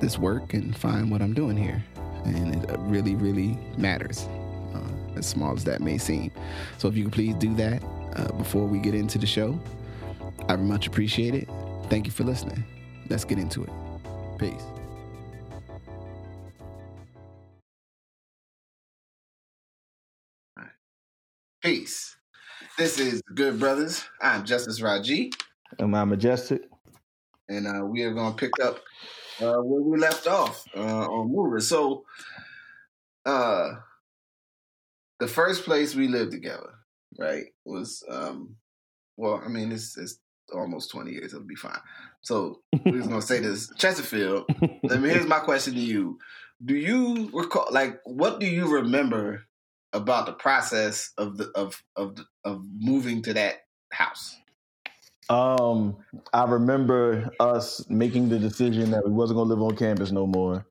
this work and find what I'm doing here. And it really, really matters, uh, as small as that may seem. So if you could please do that uh, before we get into the show, I very much appreciate it. Thank you for listening. Let's get into it. Peace. Peace. This is Good Brothers. I'm Justice Rajee. And I'm majestic? And uh, we are going to pick up uh, where we left off uh, on Mover. So, uh, the first place we lived together, right, was, um, well, I mean, it's, it's almost 20 years. It'll be fine. So, we're to say this Chesterfield. I mean, here's my question to you. Do you recall, like, what do you remember about the process of the of of of moving to that house? Um, I remember us making the decision that we wasn't gonna live on campus no more.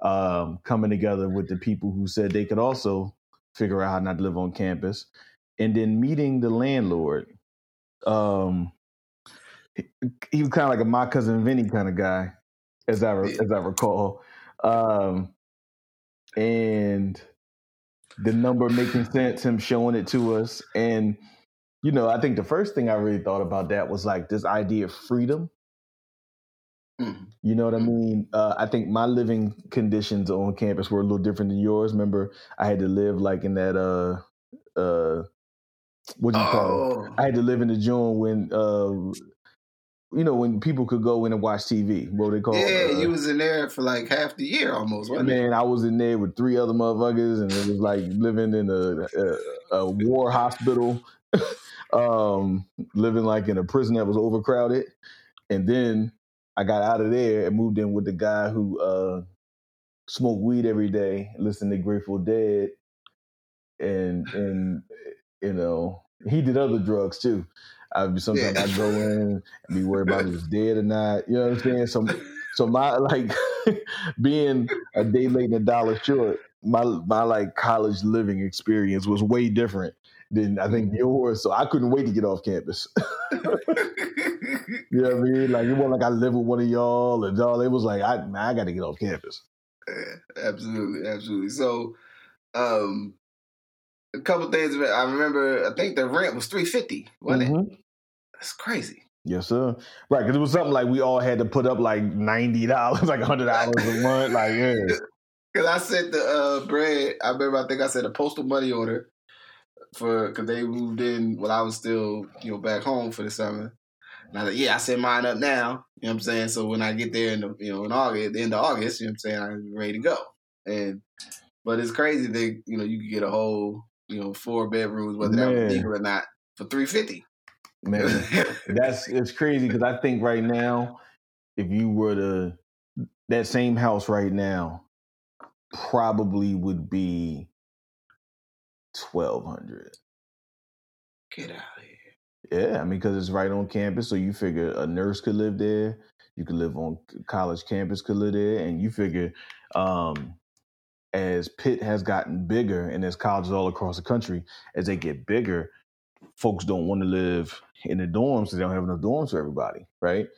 Um, coming together with the people who said they could also figure out how not to live on campus, and then meeting the landlord. Um, he, was kind of like a my cousin Vinny kind of guy, as I re- as I recall. Um, and the number making sense, him showing it to us. And, you know, I think the first thing I really thought about that was like this idea of freedom. Mm-hmm. You know what I mean? Uh, I think my living conditions on campus were a little different than yours. Remember, I had to live like in that uh uh what do you oh. call it? I had to live in the joint when uh you know, when people could go in and watch TV. What they call Yeah, uh, you was in there for like half the year almost, wasn't Man, it? I was in there with three other motherfuckers and it was like living in a, a, a war hospital, um, living like in a prison that was overcrowded. And then I got out of there and moved in with the guy who uh, smoked weed every day, listened to Grateful Dead, and and you know, he did other drugs too. I sometimes yeah. I go in and be worried about if he's dead or not. You know what I'm saying? So so my like being a day late and a dollar short, my my like college living experience was way different than I think mm-hmm. yours. So I couldn't wait to get off campus. you know what I mean? Like it wasn't like I live with one of y'all and y'all. It was like I man, I got to get off campus. Yeah, absolutely, absolutely. So, um, a couple things. I remember. I think the rent was three fifty. Wasn't mm-hmm. it? That's crazy. Yes, sir. Right, because it was something like we all had to put up like ninety dollars, like hundred dollars a month. Like, yeah. Because I sent the uh, bread. I remember. I think I said a postal money order for because they moved in while I was still you know back home for the summer. And I said, yeah, I set mine up now. You know what I'm saying? So when I get there in the you know in August, the end of August, you know what I'm saying, I'm ready to go. And but it's crazy that you know you can get a whole you know, four bedrooms, whether Man. that was legal or not, for three fifty. Man, that's it's crazy because I think right now, if you were to that same house right now, probably would be twelve hundred. Get out of here. Yeah, I mean, because it's right on campus, so you figure a nurse could live there. You could live on college campus, could live there, and you figure um, as Pitt has gotten bigger and as colleges all across the country, as they get bigger, folks don't want to live in the dorms because they don't have enough dorms for everybody, right?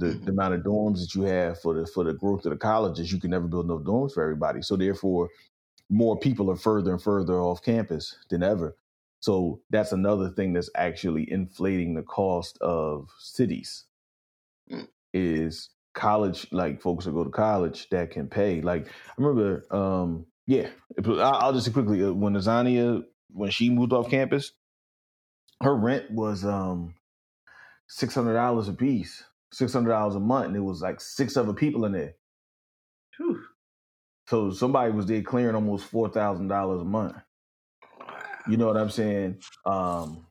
The, mm-hmm. the amount of dorms that you have for the for the growth of the colleges, you can never build enough dorms for everybody. So therefore, more people are further and further off campus than ever. So that's another thing that's actually inflating the cost of cities. Mm. Is college like folks that go to college that can pay. Like I remember, um, yeah, I'll just quickly uh, when Azania when she moved off campus, her rent was um six hundred dollars a piece, six hundred dollars a month, and it was like six other people in there. Whew. So somebody was there clearing almost four thousand dollars a month. You know what I'm saying? Um,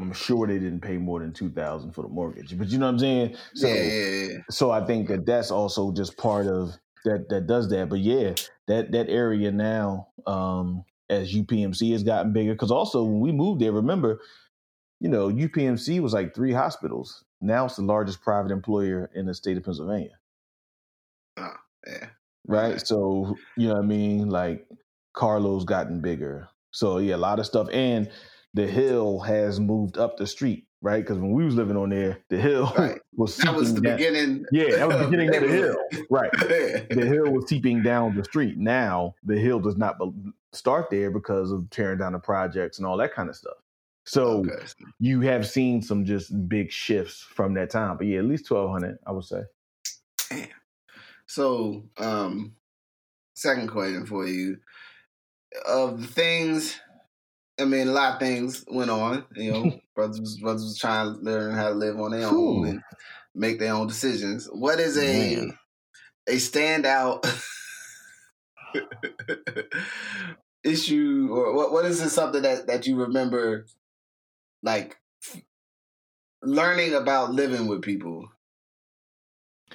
I'm sure they didn't pay more than two thousand for the mortgage, but you know what I'm saying. So, yeah, yeah, yeah. so I think that that's also just part of that that does that. But yeah, that that area now, um, as UPMC has gotten bigger, because also when we moved there, remember, you know, UPMC was like three hospitals. Now it's the largest private employer in the state of Pennsylvania. Oh, yeah. Right. So, you know what I mean? Like Carlo's gotten bigger. So yeah, a lot of stuff. And the hill has moved up the street, right? Because when we was living on there, the hill Right. was That was the down- beginning. Yeah, that was the beginning of the hill. Right. The hill was seeping down the street. Now the hill does not start there because of tearing down the projects and all that kind of stuff. So Okay. you have seen some just big shifts from that time. But yeah, at least twelve hundred, I would say. Damn. So, um, second question for you: of the things, I mean, a lot of things went on. You know, brothers was, brothers was trying to learn how to live on their own and make their own decisions. What is a Man. a standout issue, or what? What is it something that that you remember, like learning about living with people?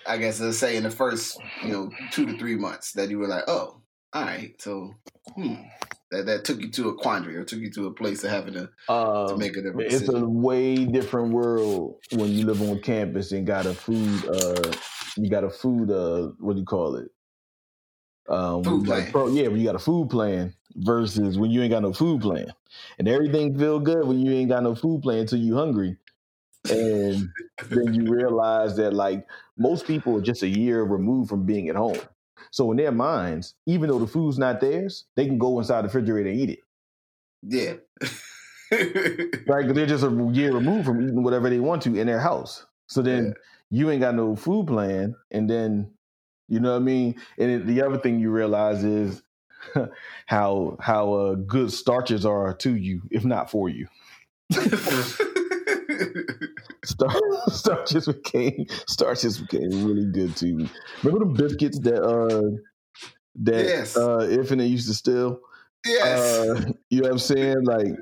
I guess let's say in the first, you know, two to three months that you were like, oh, all right, so hmm, that that took you to a quandary or took you to a place of having to, to Um, make a different it's decision. a way different world when you live on campus and got a food. Uh, you got a food. Uh, what do you call it? Um, Food when you got a plan. pro- yeah, when you got a food plan versus when you ain't got no food plan, and everything feel good when you ain't got no food plan until you hungry, and then you realize that like most people are just a year removed from being at home. So in their minds, even though the food's not theirs, they can go inside the refrigerator and eat it. yeah. right? Because they're just a year removed from eating whatever they want to in their house. So then Yeah. you ain't got no food plan, and then you know what I mean. And it, the other thing you realize is how how uh, good starches are to you, if not for you. Star, starches became starches became really good to me. Remember the biscuits that uh that Yes. uh Infinite used to steal? yes. Uh, you know what I'm saying? Like,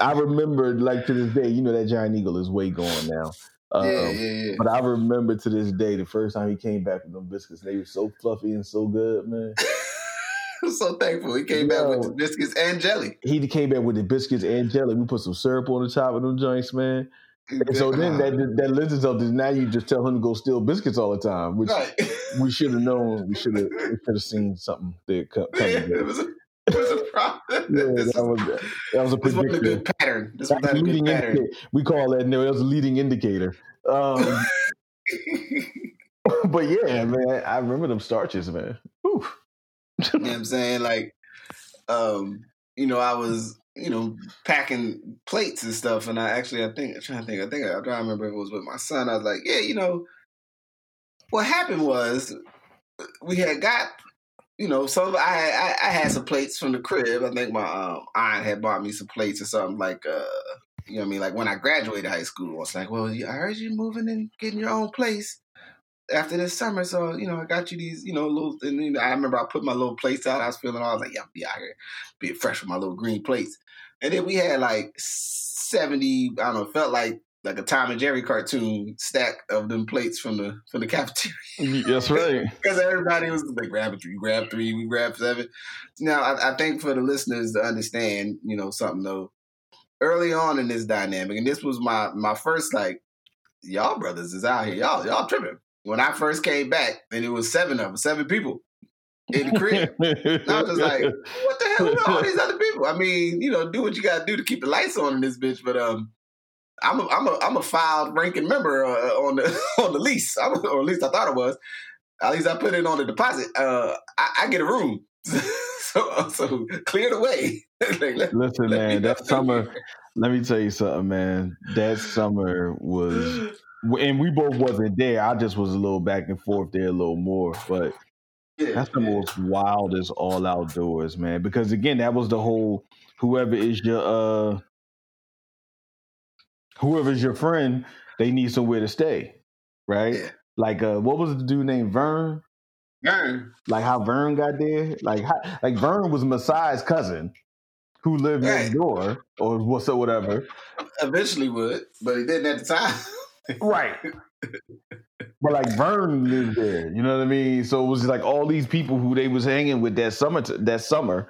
I remember, like to this day, you know that Giant Eagle is way gone now. Um, yeah, yeah, yeah. But I remember to this day the first time he came back with them biscuits. They were so fluffy and so good, man. I'm so thankful he came back with the biscuits and jelly. He came back with the biscuits and jelly. We put some syrup on the top of them joints, man. And so then that that lends itself to now you just tell him to go steal biscuits all the time, which right. we should have known. We should have we should have seen something that co- Yeah, coming. It was a, it was a problem. Yeah, that was that was a this wasn't a good pattern. This That's was a not a leading good pattern. indicator. We call that no, that was a leading indicator. Um, but yeah, man, I remember them starches, man. Whew. You know what I'm saying? Like, um, you know, I was, you know, packing plates and stuff, and I actually, I think, I'm trying to think, I think, I'm trying to remember if it was with my son. I was like, yeah, you know, what happened was we had got, you know, so I, I, I had some plates from the crib. I think my um, aunt had bought me some plates or something like, uh, you know what I mean? Like when I graduated high school, I was like, well, I heard you moving and getting your own place after this summer. So, you know, I got you these, you know, little, and you know, I remember I put my little plates out. I was feeling all I was like, yeah, I'll be out here being fresh with my little green plates. And then we had like 70, I don't know, felt like like a Tom and Jerry cartoon stack of them plates from the from the cafeteria. That's right. Because everybody was like, grab three, grab three, we grab seven. Now, I, I think for the listeners to understand, you know, something though, early on in this dynamic, and this was my my first like, y'all brothers is out here, y'all y'all tripping. When I first came back, and it was seven of them, seven people in the crib. And I was just like, what the hell are all these other people? I mean, you know, do what you got to do to keep the lights on in this bitch, but um. I'm a I'm a I'm a filed ranking member uh, on the on the lease, I'm, or at least I thought it was. At least I put it on the deposit. Uh, I, I get a room, so so clear the way. Like, let- Listen, let man, that summer. Let me tell you something, man. That summer was, and we both wasn't there. I just was a little back and forth there, a little more, but yeah, That's the yeah. most wildest all outdoors, man. Because again, that was the whole whoever is your uh whoever's your friend, they need somewhere to stay. Right? Yeah. Like uh what was the dude named Vern? Vern, Like how Vern got there? Like how, like Vern was Masai's cousin who lived Right. next door or what's or whatever. eventually would, but he didn't at the time. Right. but like Vern lived there, you know what I mean? So it was like all these people who they was hanging with that summer that summer,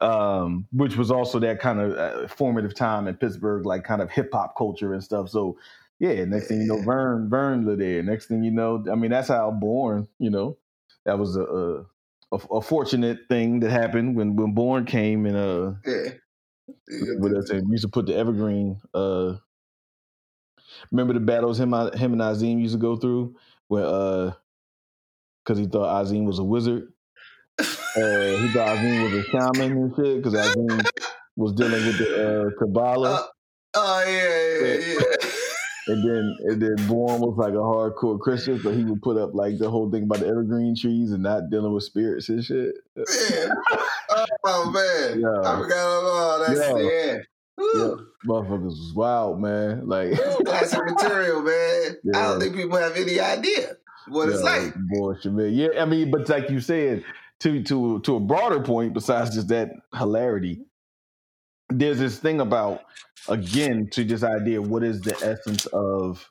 um, which was also that kind of uh, formative time in Pittsburgh, like kind of hip hop culture and stuff. So yeah, next thing you know, Vern Vern lived there. Next thing you know, I mean that's how born. you know, that was a, a a, a, fortunate thing that happened when when Born came and uh yeah. us and we used to put the evergreen uh remember the battles him him and Azim used to go through where uh because he thought Azim was a wizard. Uh, he thought Azim was a shaman and shit because Azim was dealing with the uh, Kabbalah. Uh, oh yeah, yeah, yeah. And then and then Born was like a hardcore Christian, so he would put up like the whole thing about the evergreen trees and not dealing with spirits and shit. Yeah. oh man, yeah. I forgot all that. Yeah. yeah. Yeah, motherfuckers was wild, man. Like classic material, man. Yeah. I don't think people have any idea what yeah, it's like. Man. Yeah, I mean, but like you said, to to to a broader point, besides just that hilarity, there's this thing about again to this idea what is the essence of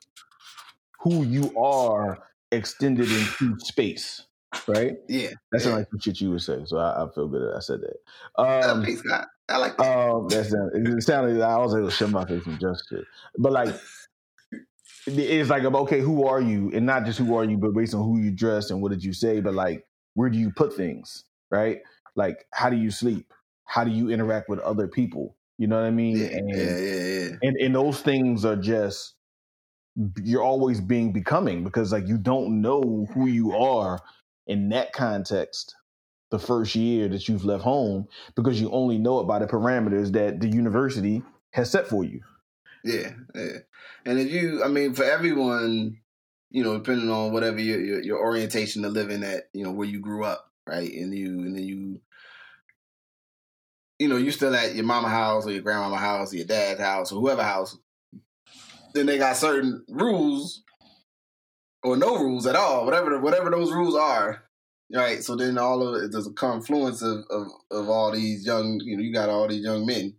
who you are extended into space right? Yeah that's yeah. like some shit you would say so I, I, feel good that i said that. Um God. i like that. um that's it sounded i was able to shut my face and just shit. But like it's like okay who are you? And not just who are you but based on who you dress and what did you say but like where do you put things right like how do you sleep how do you interact with other people you know what I mean? Yeah, and, yeah, yeah. And and those things are just you're always being becoming because like you don't know who you are in that context the first year that you've left home because you only know it by the parameters that the university has set for you. Yeah, yeah. And if you, I mean, for everyone, you know, depending on whatever your, your, your orientation to living at, you know, where you grew up, right, and you and then you you know, you still at your mama house or your grandmama house or your dad's house or whoever house, then they got certain rules or no rules at all, whatever whatever those rules are. Right. So then all of it there's a confluence of, of, of all these young, you know, you got all these young men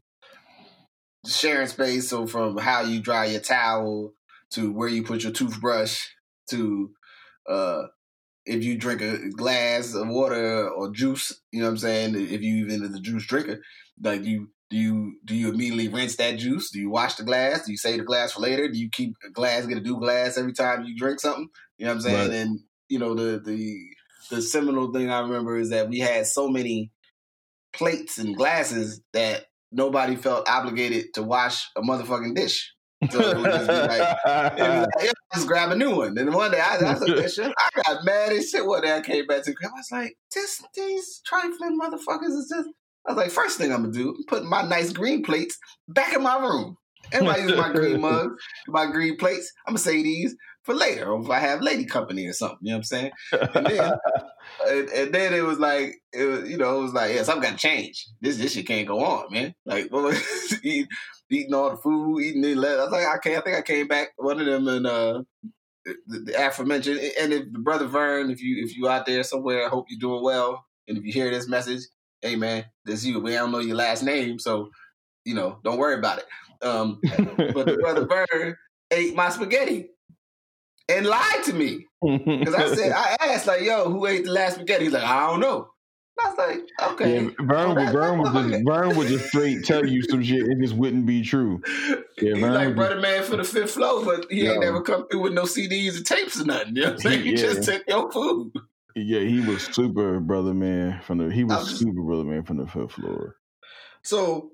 sharing space. So from how you dry your towel to where you put your toothbrush to uh if you drink a glass of water or juice, you know what I'm saying? If you even is a juice drinker, like you do you do you immediately rinse that juice? Do you wash the glass? Do you save the glass for later? Do you keep a glass, get a new glass every time you drink something? You know what I'm saying? Right. And you know the the the seminal thing I remember is that we had so many plates and glasses that nobody felt obligated to wash a motherfucking dish. So it was just like, like just grab a new one. And one day I, I took that shit. I got mad as shit one day I came back to I was like, this these trifling motherfuckers is just I was like, first thing I'm gonna do, I'm putting my nice green plates back in my room. And I use my green mug, my green plates. I'm gonna say these for later, or if I have lady company or something. You know what I'm saying? And then, and, and, then it was like, it was, you know, it was like, yeah, something got to change. This this shit can't go on, man. Like, well, eating all the food, eating the I was like, I can't. I think I came back one of them and uh, the, the aforementioned. And if the brother Vern, if you if you out there somewhere, I hope you're doing well. And if you hear this message, hey man, this you. We don't know your last name, so you know, don't worry about it. Um, but the brother Vern ate my spaghetti and lied to me because I said I asked like, "Yo, who ate the last spaghetti?" He's like, "I don't know." I was like, okay. Yeah, Vern, would, Vern, would just, Vern would just straight tell you some shit. It just wouldn't be true. Yeah, He's like brother man for the fifth floor, but he ain't never come through with no CDs or tapes or nothing. You know what I'm saying? Yeah. just took your food. Yeah, he was super brother man from the. He was just, super brother man from the fifth floor. So,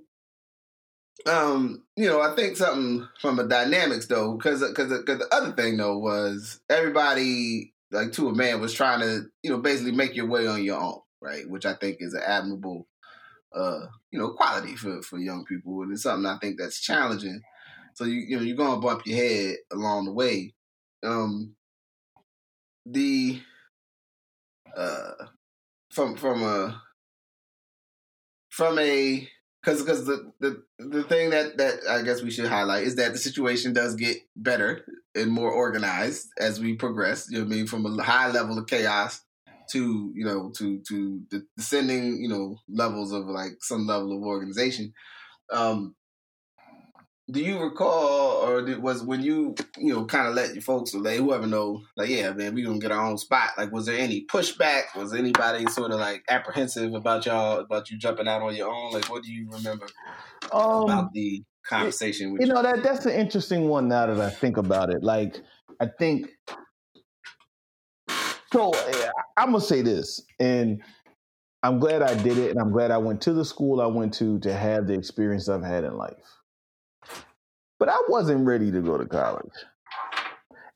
um, you know, I think something from a dynamics though, because because because the other thing though was everybody like to a man was trying to you know basically make your way on your own right? Which I think is an admirable, uh, you know, quality for for young people, and it's something I think that's challenging. So you you know you're gonna bump your head along the way. Um, the uh, from from a from a because because the, the the thing that that I guess we should highlight is that the situation does get better and more organized as we progress. You know I mean? From a high level of chaos to you know to to the descending you know levels of like some level of organization um do you recall, or did, was when you you know kind of let your folks or they whoever know, like yeah, man, we gonna get our own spot. Like, was there any pushback? Was anybody sort of like apprehensive about y'all about you jumping out on your own? Like, what do you remember Um, about the conversation? with you know that that's an interesting one now that I think about it. Like I think so. eh, I'm gonna say this, and I'm glad I did it, and I'm glad I went to the school I went to to have the experience I've had in life. But I wasn't ready to go to college,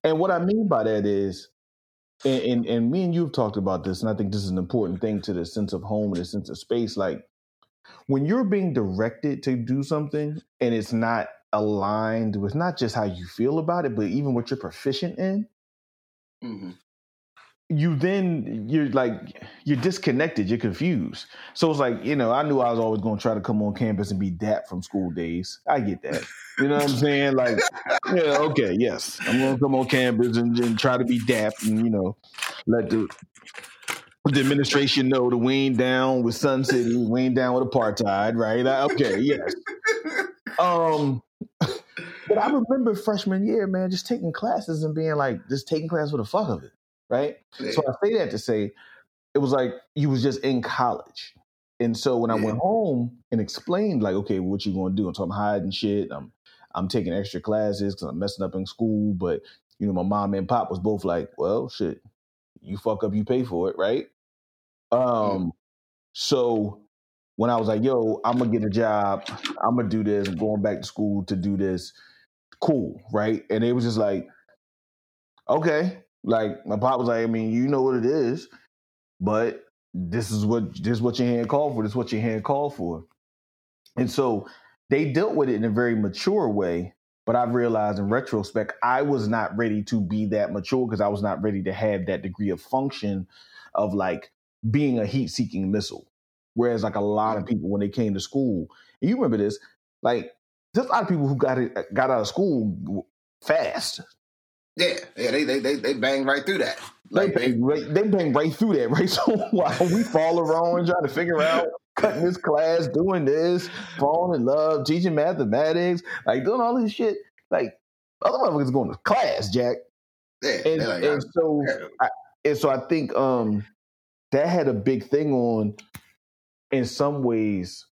and what I mean by that is. And, and and me and you have talked about this, and I think this is an important thing to the sense of home and the sense of space. Like when you're being directed to do something and it's not aligned with not just how you feel about it, but even what you're proficient in, hmm you then you're like you're disconnected, you're confused. So it's like, you know, I knew I was always gonna try to come on campus and be DAP from school days. I get that. You know what I'm saying? Like, yeah, okay, yes. I'm gonna come on campus and, and try to be DAP and you know, let the the administration know to wean down with Sun City, wean down with apartheid, right? I- Okay, yes. Um, but I remember freshman year, man, just taking classes and being like, just taking classes for the fuck of it, right? So I say that to say, it was like you was just in college, and so when I Yeah. went home and explained, like, okay, what you gonna do? And so I'm hiding shit. I'm I'm taking extra classes because I'm messing up in school. But you know, my mom and pop was both like, well, shit, you fuck up, you pay for it, right? Um, so when I was like, yo, I'm gonna get a job, I'm gonna do this, I'm going back to school to do this, cool, right? And it was just like, okay. Like my pop was like, I mean, you know what it is, but this is what this is what your hand called for, this is what your hand called for. And so they dealt with it in a very mature way. But I've realized in retrospect, I was not ready to be that mature because I was not ready to have that degree of function of like being a heat seeking missile. Whereas like a lot of people when they came to school, and you remember this, like there's a lot of people who got it, got out of school fast. Yeah, yeah, they they they, they banged right through that. They Like bang right, they bang right through that, right? So while we fall around trying to figure out cutting this class, doing this, falling in love, teaching mathematics, like doing all this shit, like other motherfuckers going to class, Jack. yeah, And, like, and so. I, and so I think um that had a big thing on in some ways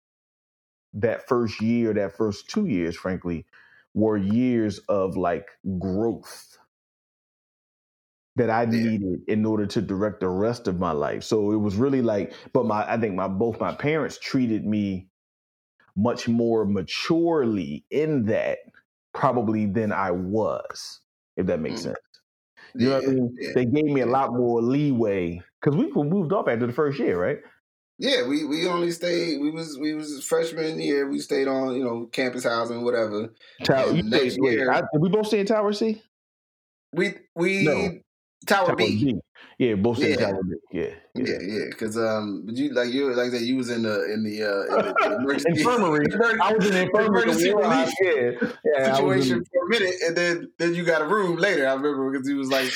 that first year, that first two years, frankly, were years of like growth that I needed in order to direct the rest of my life. So it was really like, but my I think my both my parents treated me much more maturely in that probably than I was, if that makes Mm. sense. You know what I mean? They gave me a lot more leeway because we moved up after the first year, right? Yeah, we, we only stayed. We was we was freshman year. We stayed on you know campus housing, whatever. Tower, you next stayed, year- I, did we both stay in Tower C? We we No. Tower, B. Yeah, both Yeah. Tower B. Yeah, yeah. Yeah, yeah, because um, but you like you like that you was in the in the uh in the, emergency Infirmary. I was in the infirmary. Emergency relief Yeah, yeah. I was in- situation for a minute, and then then you got a room later. I remember because he was like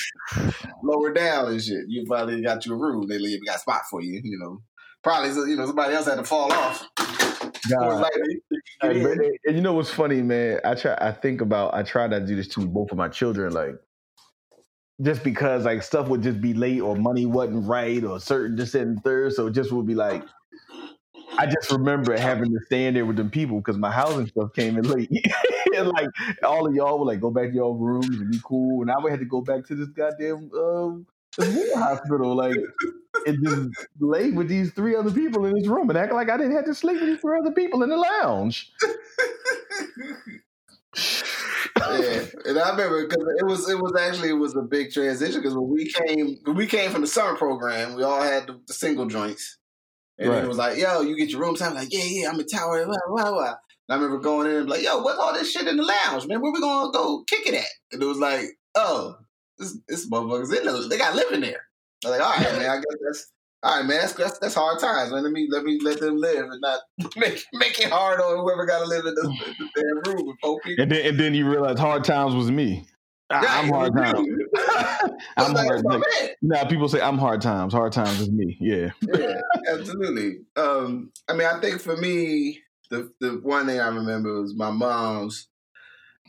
lower down and shit. You finally got you a room. They leave- got a spot for you. You know, probably you know somebody else had to fall off. God. More likely, Hey, get but- in. and you know what's funny, man? I try. I think about. I try not to do this to both of my children, like just because like stuff would just be late or money wasn't right or certain this and third, so it just would be like. I just remember having to stand there with them people because my housing stuff came in late, and like all of y'all were like, "Go back to your rooms and be cool," and I would have to go back to this goddamn um, this hospital, like, and just lay with these three other people in this room and act like I didn't have to sleep with these three other people in the lounge. yeah, and I remember because it was it was actually it was a big transition because when we came when we came from the summer program, we all had the, the single joints, and Right. it was like, "Yo, you get your room." time." Like, "Yeah, yeah, I'm in tower." Blah, blah, blah. And I remember going in and be like, "Yo, what's all this shit in the lounge, man? Where we gonna go kick it at?" And it was like, "Oh, this this motherfuckers in there. They got living there." I was like, "All right, man. I guess that's." All right, man. That's, that's that's hard times, man. Let me let me let them live and not make make it hard on whoever got to live in the, the damn room with four people. And then and then you realize hard times was me. I, Yeah, I'm hard times. I'm like, hard. that's my Like, man. nah, people say I'm hard times. Hard times is me. Yeah. Yeah, absolutely. Um, I mean, I think for me, the the one thing I remember was my mom's.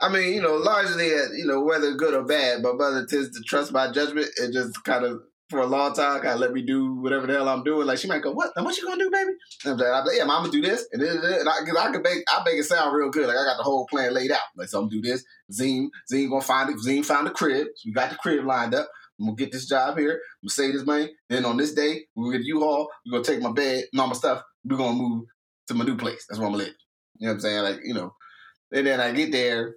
I mean, you know, largely, you know, whether good or bad, my mother tends to trust my judgment and just kind of, for a long time, of let me do whatever the hell I'm doing. Like she might go, "What? Now what you gonna do, baby?" And I'm like, I'm like, "Yeah, gonna do this," and, then, and I, cause I can make, I make it sound real good. Like I got the whole plan laid out. Like, so I'm gonna do this. Zine, Zine gonna find it. Zine found the crib. So we got the crib lined up. I'm gonna get this job here. I'm gonna save this money. Then on this day, we're gonna get U-Haul. We're gonna take my bed and all my stuff. We're gonna move to my new place. That's where I'm gonna live. You know what I'm saying? Like, you know. And then I get there.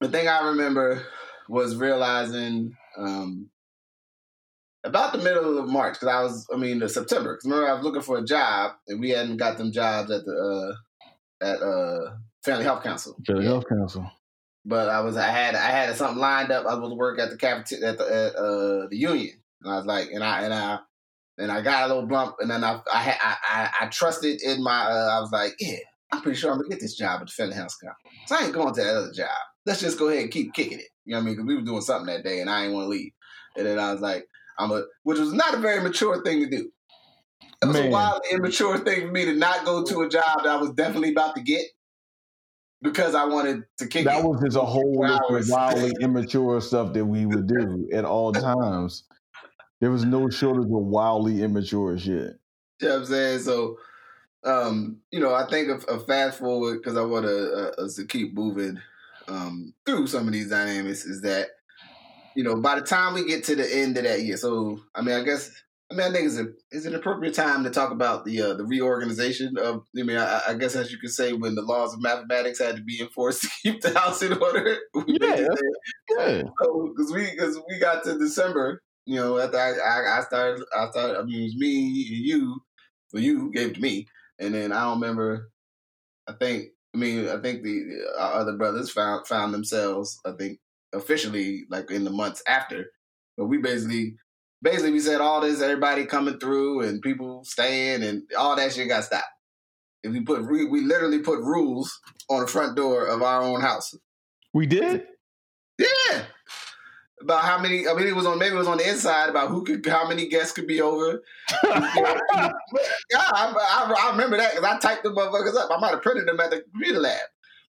The thing I remember was realizing um, about the middle of March because I was, I mean, the September. Because remember, I was looking for a job and we hadn't got them jobs at the uh, at uh, Family Health Council. Family Health Council. But I was, I had, I had something lined up. I was to work at the cafeteria at the at, uh, the union, and I was like, and I and I and I got a little bump, and then I I I, I, I trusted in my. Uh, I was like, yeah, I'm pretty sure I'm gonna get this job at the Family Health Council. So I ain't going to that other job. Let's just go ahead and keep kicking it. You know what I mean? Because we were doing something that day, and I didn't want to leave. And then I was like, I'm a, which was not a very mature thing to do. It was Man. a wildly immature thing for me to not go to a job that I was definitely about to get because I wanted to kick That was just a whole list of wildly immature stuff that we would do at all times. There was no shortage of wildly immature shit. You know what I'm saying? So, um, you know, I think of, of fast forward because I want to uh, us to keep moving um, through some of these dynamics. Is that you know by the time we get to the end of that year, so I mean, I guess I mean I think it's a is an appropriate time to talk about the uh, the reorganization of I mean I, I guess as you could say when the laws of mathematics had to be enforced to keep the house in order. Yeah. Yeah. because we because we got to December, you know, after I, I I started I started I mean it was me and you, well you gave it to me, and then I don't remember. I think I mean I think the our other brothers found found themselves I think officially like in the months after, but we basically basically we said all this everybody coming through and people staying and all that shit got stopped. And we put we, we literally put rules on the front door of our own house. We did? Yeah. About how many? I mean, it was on maybe it was on the inside about who could, how many guests could be over. yeah, I, I, I remember that because I typed the motherfuckers up. I might have printed them at the computer lab.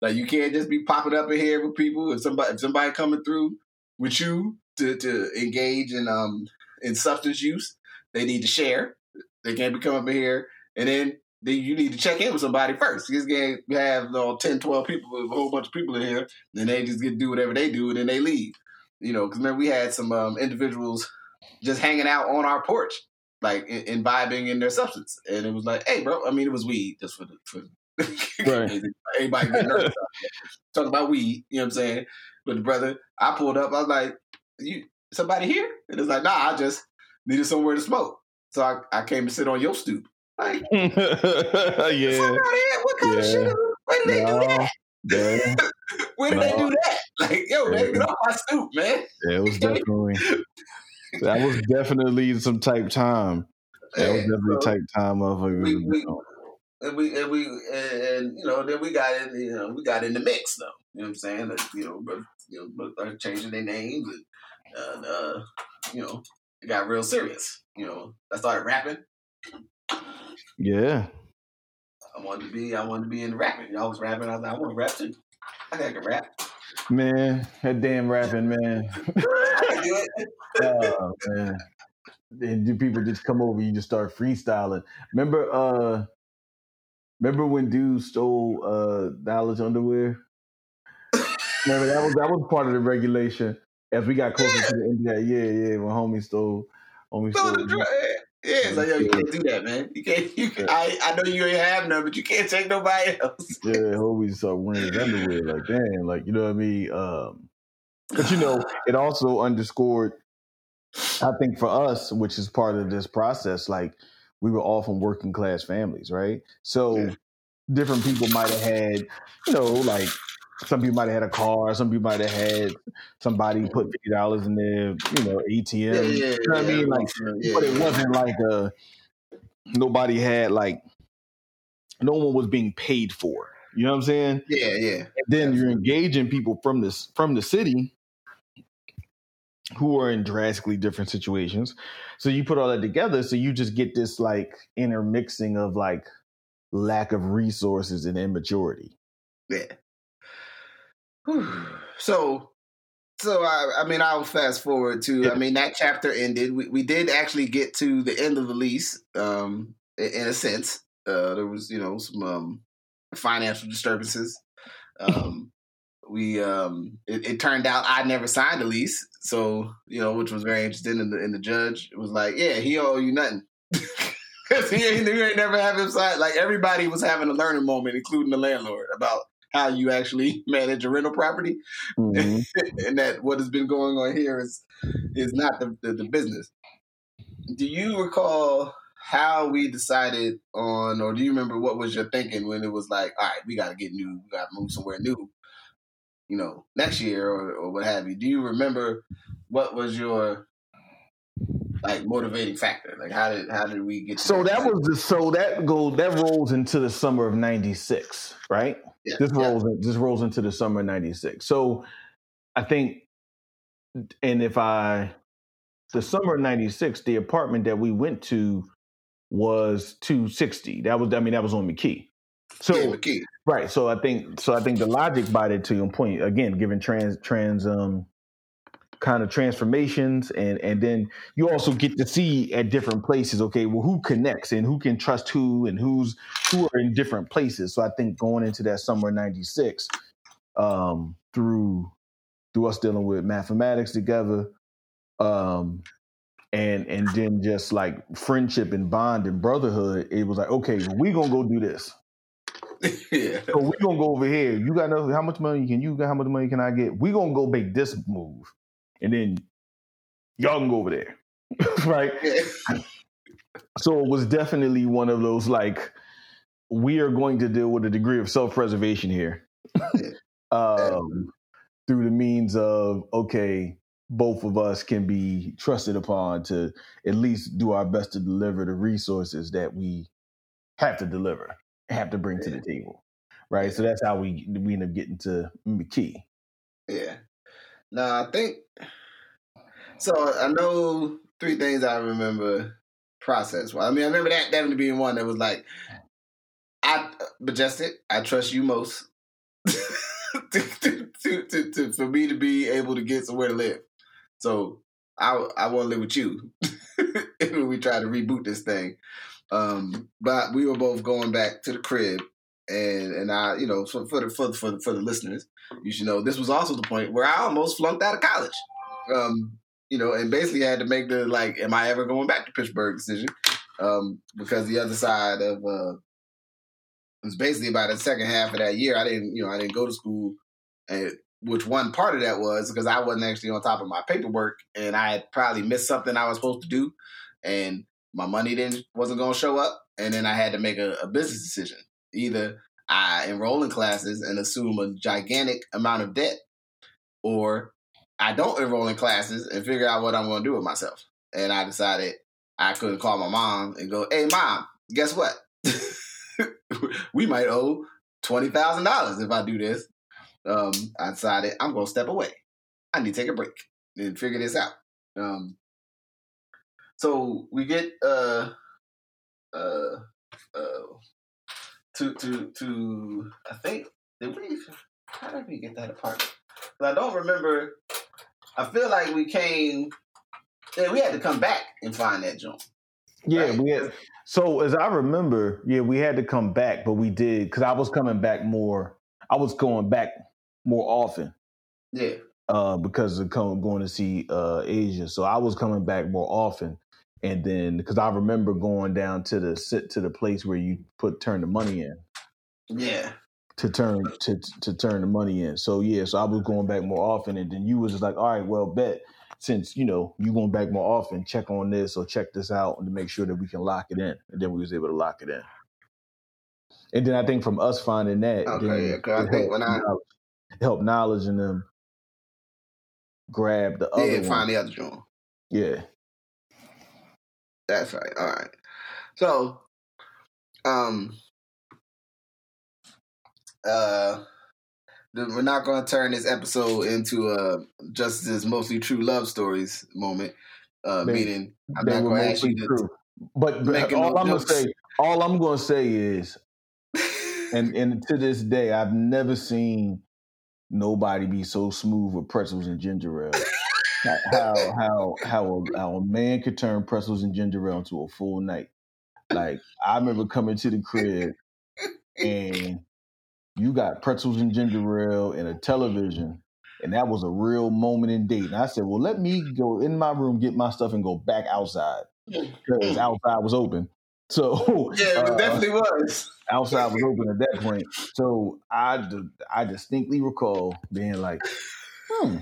Like you can't just be popping up in here with people. If somebody if somebody coming through with you to to engage in um in substance use, they need to share. They can't be coming up in here and then. Then you need to check in with somebody first. You just can't have you know, 10, 12 people, a whole bunch of people in here, and they just get to do whatever they do, and then they leave. You know, because remember we had some um, individuals just hanging out on our porch, like in, imbibing in their substance, and it was like, hey, bro. I mean, it was weed just for the for Right. everybody getting nervous. Talking about weed, you know what I'm saying? But the brother, I pulled up. I was like, "You somebody here?" And it's like, "Nah, I just needed somewhere to smoke, so I, I came to sit on your stoop." Like, yeah. somebody here, what kind of shit? Where did they do that? Yeah. Where did they do that? Like, yo, man, get off my stoop, man. Yeah, it was definitely that was definitely some type time. That was definitely so- type time of a We- we- oh. And we and we and, and, you know then we got in you know we got in the mix though. You know what I'm saying? Like, you know but you know but changing their names and, and uh you know it got real serious. You know I started rapping. Yeah. I wanted to be I wanted to be in the rapping. Y'all was rapping. I was like I want to rap too. I think I can rap. Man, that damn rapping man. I can do it. Oh man. And do people just come over, you just start freestyling. Remember uh remember when dudes stole uh Dollar's underwear? Remember that was that was part of the regulation as we got closer to the end of that. Yeah, yeah, when homie stole homie stole the dr- yeah it's like yo you can't do that man you can't you can, I I know you ain't have none but you can't take nobody else Yeah, homie started wearing his underwear. Like, damn, like you know what I mean? Um but you know, it also underscored, I think for us, which is part of this process, like we were all from working class families, right? So Yeah. different people might have had, you know, like some people might have had a car, some people might have had somebody put fifty dollars in their, you know, ATM. yeah yeah you know what I mean? Like, but it wasn't like a nobody had like no one was being paid for. You know what I'm saying? yeah yeah And then you're engaging people from this from the city who are in drastically different situations. So you put all that together, so you just get this like intermixing of like lack of resources and immaturity. Yeah. so so I, I mean I'll fast forward to Yeah. I mean that chapter ended. We we did actually get to the end of the lease, um, in, in a sense. Uh, there was you know some um, financial disturbances. Um, we um, it, it turned out I never signed the lease, so you know which was very interesting. And the, and the judge was like, "Yeah, he owe you nothing." Because he ain't, you ain't never have him sign. Like everybody was having a learning moment, including the landlord, about how you actually manage a rental property Mhm. and that what has been going on here is is not the, the, the business. Do you recall how we decided on, or do you remember what was your thinking when it was like, all right, we got to get new, we got to move somewhere new, you know, next year or, or what have you? Do you remember what was your like motivating factor? Like how did how did we get? to So that decision? was the so that goes that rolls into the summer of '96, right? Yeah, This yeah. rolls this rolls into the summer of '96. So I think, and if I the summer of '96, the apartment that we went to was 260. That was I mean that was on McKee. So yeah. Right. So I think so I think the logic by it to your point again, given trans trans um kind of transformations and and then you also get to see at different places, okay, well who connects and who can trust who and who's who are in different places. So I think going into that summer ninety six, um, through through us dealing with mathematics together, um and and then just like friendship and bond and brotherhood, it was like, okay, we gonna go do this. yeah, So we gonna go over here. You got know how much money can you get? How much money can I get? We gonna go make this move, and then y'all can go over there, right? yeah. So it was definitely one of those like we are going to deal with a degree of self preservation here, um, through the means of okay, both of us can be trusted upon to at least do our best to deliver the resources that we have to deliver, have to bring to the table, right? So that's how we we end up getting to McKee. Yeah. Now I think so. I know three things I remember process. Well, I mean, I remember that definitely being one that was like, I majestic. I trust you most to, to, to, to, to- for me to be able to get somewhere to live. So I I want to live with you when we try to reboot this thing. Um, but we were both going back to the crib, and and I, you know, for for the for the, for the, for the listeners, you should know this was also the point where I almost flunked out of college. Um, you know, and basically I had to make the like, am I ever going back to Pittsburgh decision? Um, because the other side of uh, it was basically about the second half of that year. I didn't, you know, I didn't go to school, and which one part of that was because I wasn't actually on top of my paperwork, and I had probably missed something I was supposed to do, and my money didn't wasn't going to show up, and then I had to make a, a business decision. Either I enroll in classes and assume a gigantic amount of debt, or I don't enroll in classes and figure out what I'm going to do with myself. And I decided I couldn't call my mom and go, "Hey, mom, guess what? we might owe twenty thousand dollars if I do this." Um, I decided I'm going to step away. I need to take a break and figure this out. Um, so we get uh uh uh to to to I think did we how did we get that apartment? I don't remember. I feel like we came. Yeah, we had to come back and find that joint. Yeah, Right. we had. So as I remember, yeah, we had to come back, but we did because I was coming back more. I was going back more often Yeah, uh, because of come, going to see uh, Asia. So I was coming back more often, and then because I remember going down to the sit to the place where you put turn the money in yeah, to turn to to turn the money in. So yeah, so I was going back more often, and then you was just like, all right, well, bet since you know you going back more often, check on this or check this out to make sure that we can lock it in, and then we was able to lock it in. And then I think from us finding that, Okay, yeah, I think when I- helped knowledge and them grab the other yeah. one. Find the other joint. Yeah, That's right. All right. So, um, uh, th- we're not going to turn this episode into a just as mostly true love stories moment. Uh, They- meaning, I'm not going to ask you to. true. But, but all no I'm gonna say, all I'm gonna say is, and and to this day, I've never seen nobody be so smooth with pretzels and ginger ale. How how how a, how a man could turn pretzels and ginger ale into a full night. Like I remember coming to the crib and you got pretzels and ginger ale and a television, and that was a real moment in date. And I said, well, let me go in my room, get my stuff, and go back outside because outside was open. So yeah, it uh, definitely was. Outside was open at that point. So I I distinctly recall being like, hmm.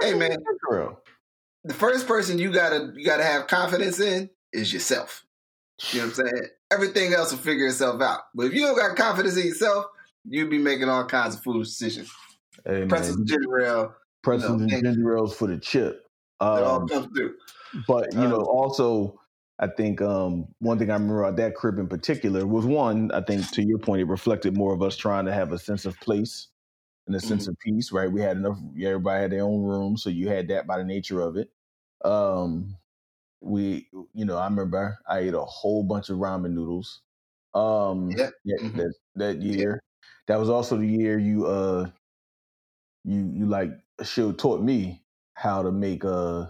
Hey man, girl. The first person you gotta you gotta have confidence in is yourself. You know what I'm saying? Everything else will figure itself out. But if you don't got confidence in yourself, you'll be making all kinds of foolish decisions. Hey, Pretzels and ginger ale. Pretzels you know, and ginger ales for the chip. Um, it all um, comes through. But you um, know, also I think um, one thing I remember about that crib in particular was one, I think to your point, it reflected more of us trying to have a sense of place and a sense mm-hmm. of peace, right? We had enough, everybody had their own room, so you had that by the nature of it. Um, we, you know, I remember I ate a whole bunch of ramen noodles. Um, yeah, yeah mm-hmm. that that year. Yeah. That was also the year you uh you you like showed taught me how to make uh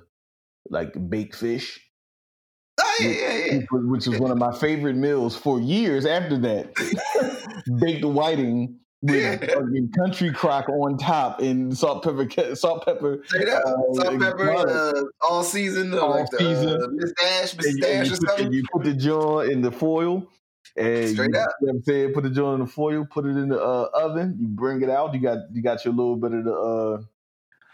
like baked fish yeah, yeah, yeah. Which was one of my favorite meals for years after that. Baked whiting with country crock on top and salt pepper, salt pepper, uh, salt pepper, uh, all season, uh, all like season. The, uh, Miss Dash, or something. You put the jaw in the foil. And Straight you, up. You know what I'm saying? Put the joint in the foil, put it in the uh, oven, you bring it out, you got you got your little bit of the uh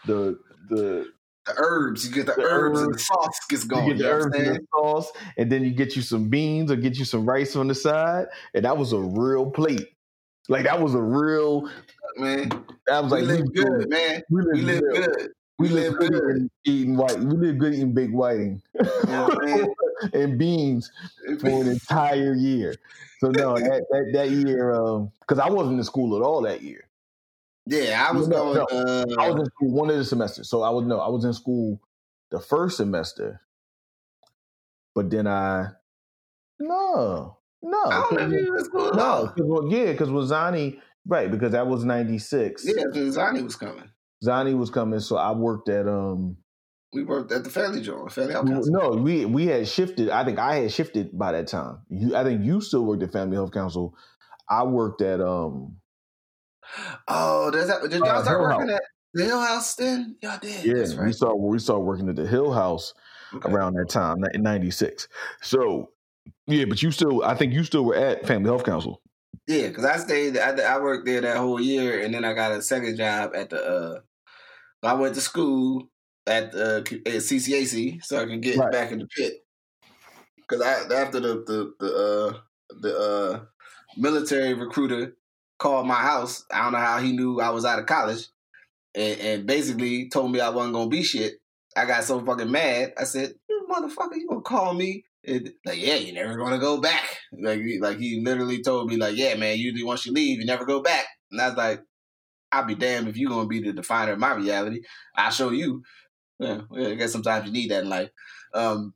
the the the herbs. You get the, the herbs, herbs, and the sauce gets going. You get the you herbs and the sauce, and then you get you some beans or get you some rice on the side, and that was a real plate. Like that was a real man. That was we like live we good, man. We live, we live good. good. We, we live, live good eating white. We live good eating big whiting yeah, and beans for an entire year. So no, that that, that year, because um, I wasn't in school at all that year. Yeah, I was no, going. No. Uh, I was in school one of the semesters, so I was no, I was in school the first semester, but then I no no I don't know if you school no cause, yeah because with Zani right because that was ninety six yeah Zani was coming Zani was coming so I worked at um we worked at the Family Joint Family Health Council no we we had shifted I think I had shifted by that time you I think you still worked at Family Health Council I worked at um Oh, does that? Did y'all uh, start working House. at the Hill House then? Y'all did. Yeah, right. we started. We started working at the Hill House okay. around that time in '96. So yeah, but you still, I think you still were at Family Health Council. Yeah, because I stayed. I, I worked there that whole year, and then I got a second job at the. uh I went to school at the at CCAC so I can get right. back in the pit. Because I after the the the uh, the uh, military recruiter called my house. I don't know how he knew I was out of college, and, and basically told me I wasn't gonna be shit. I got so fucking mad. I said, "You motherfucker, you gonna call me?" And, like, yeah, you're never gonna go back. Like, like he literally told me, like, yeah, man, usually once you leave, you never go back. And I was like, I'll be damned if you're gonna be the definer of my reality. I'll show you. Yeah, I guess sometimes you need that in life. Um,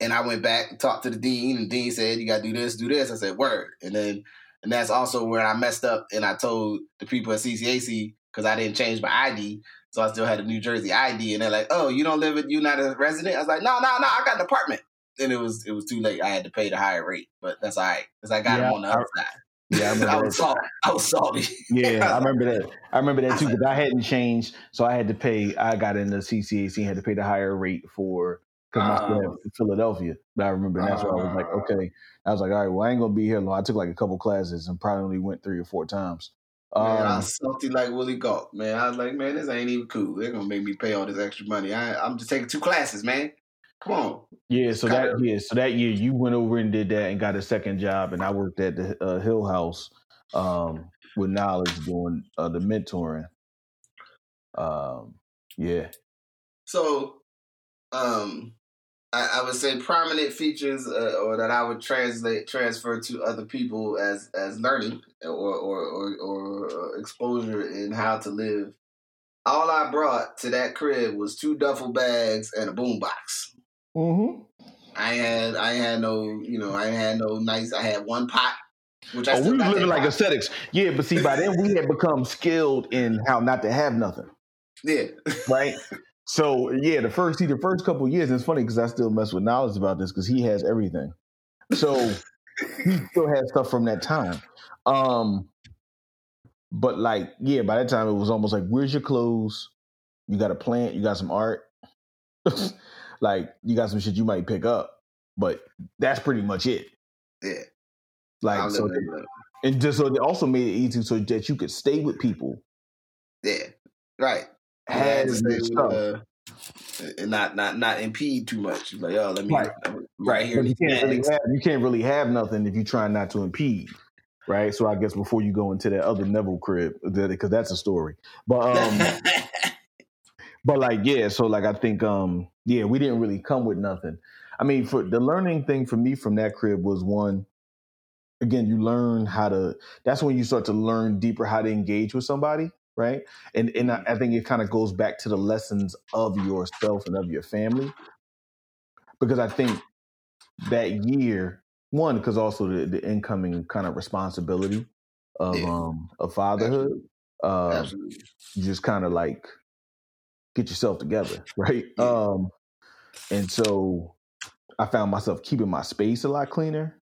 and I went back talked to the dean, and dean said, "You got to do this, do this." I said, "Word." And then and that's also where I messed up and I told the people at CCAC because I didn't change my ID. So I still had a New Jersey ID. And they're like, oh, you don't live at, you're not a resident? I was like, no, no, no, I got an apartment. And it was it was too late. I had to pay the higher rate, but that's all right because I got yeah, him on the other side. Yeah, I, I was salty. I was salty. yeah, I remember that. I remember that too because I hadn't changed, so I had to pay. I got in the CCAC, had to pay the higher rate for because uh, my in Philadelphia. But I remember that's uh, where I was like, okay. I was like, all right, well, I ain't gonna be here long. I took like a couple classes and probably only went three or four times. Man, um, I was salty like Willie Gault, man. I was like, man, this ain't even cool. They're gonna make me pay all this extra money. I, am just taking two classes, man. Come on. Yeah, so that yeah, so that year you went over and did that and got a second job, and I worked at the uh, Hill House um, with knowledge doing uh, the mentoring. Um, yeah. So, um, I, I would say prominent features, uh, or that I would translate transfer to other people as as learning or or, or or exposure in how to live. All I brought to that crib was two duffel bags and a boombox. Mm-hmm. I had I had no you know I had no nice I had one pot Which I Oh, we got living like vibe. ascetics. Yeah, but see, by then we had become skilled in how not to have nothing, Yeah. right? so yeah, the first see the first couple years, and it's funny because I still mess with knowledge about this because he has everything. So he still has stuff from that time. Um, but like, yeah, by that time it was almost like, where's your clothes? You got a plant, you got some art, like you got some shit you might pick up, but that's pretty much it. Yeah. Like so, up. and just so they also made it easy so that you could stay with people, Yeah. Right. Had to stuff. uh, and not not not impede too much. Like, oh, let me Right. right, here. But you can't really have you can't really have nothing if you try not to impede, right? So I guess before you go into that other Neville crib, because that's a story. But um, but like yeah, so like I think um yeah, we didn't really come with nothing. I mean, for the learning thing for me from that crib was one. Again, you learn how to. That's when you start to learn deeper how to engage with somebody, right? And and I, I think it kind of goes back to the lessons of yourself and of your family, because I think that year, one, because also the, the incoming kind of responsibility of Yeah. um of fatherhood, uh, Absolutely. just kind of like get yourself together, right? Um, and so I found myself keeping my space a lot cleaner.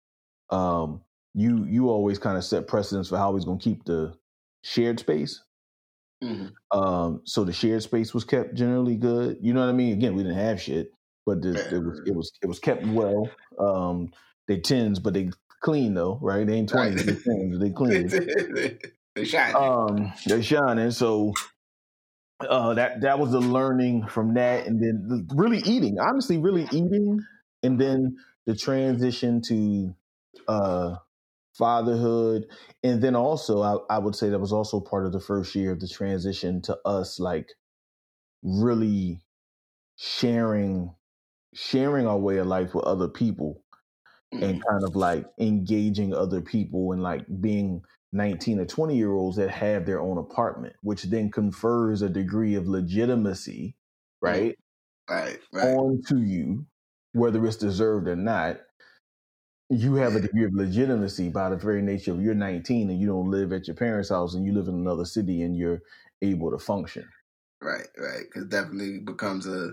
Um, you you always kind of set precedence for how we was gonna keep the shared space. Mhm. Um, so the shared space was kept generally good. You know what I mean? Again, we didn't have shit, but the, it was it was it was kept well. Um, they tens, but they clean though, right? They ain't twenties, they tens, they clean. they shine. um they're shining so uh that that was the learning from that and then the- really eating honestly really eating and then the transition to uh fatherhood and then also I, I would say that was also part of the first year of the transition to us like really sharing sharing our way of life with other people and Mhm. kind of like engaging other people and like being 19 or 20 year olds that have their own apartment, which then confers a degree of legitimacy, mm. right, right, right. onto you, whether it's deserved or not. You have a degree of legitimacy by the very nature of you're 19 and you don't live at your parents' house and you live in another city and you're able to function. Right, right. Because definitely becomes a.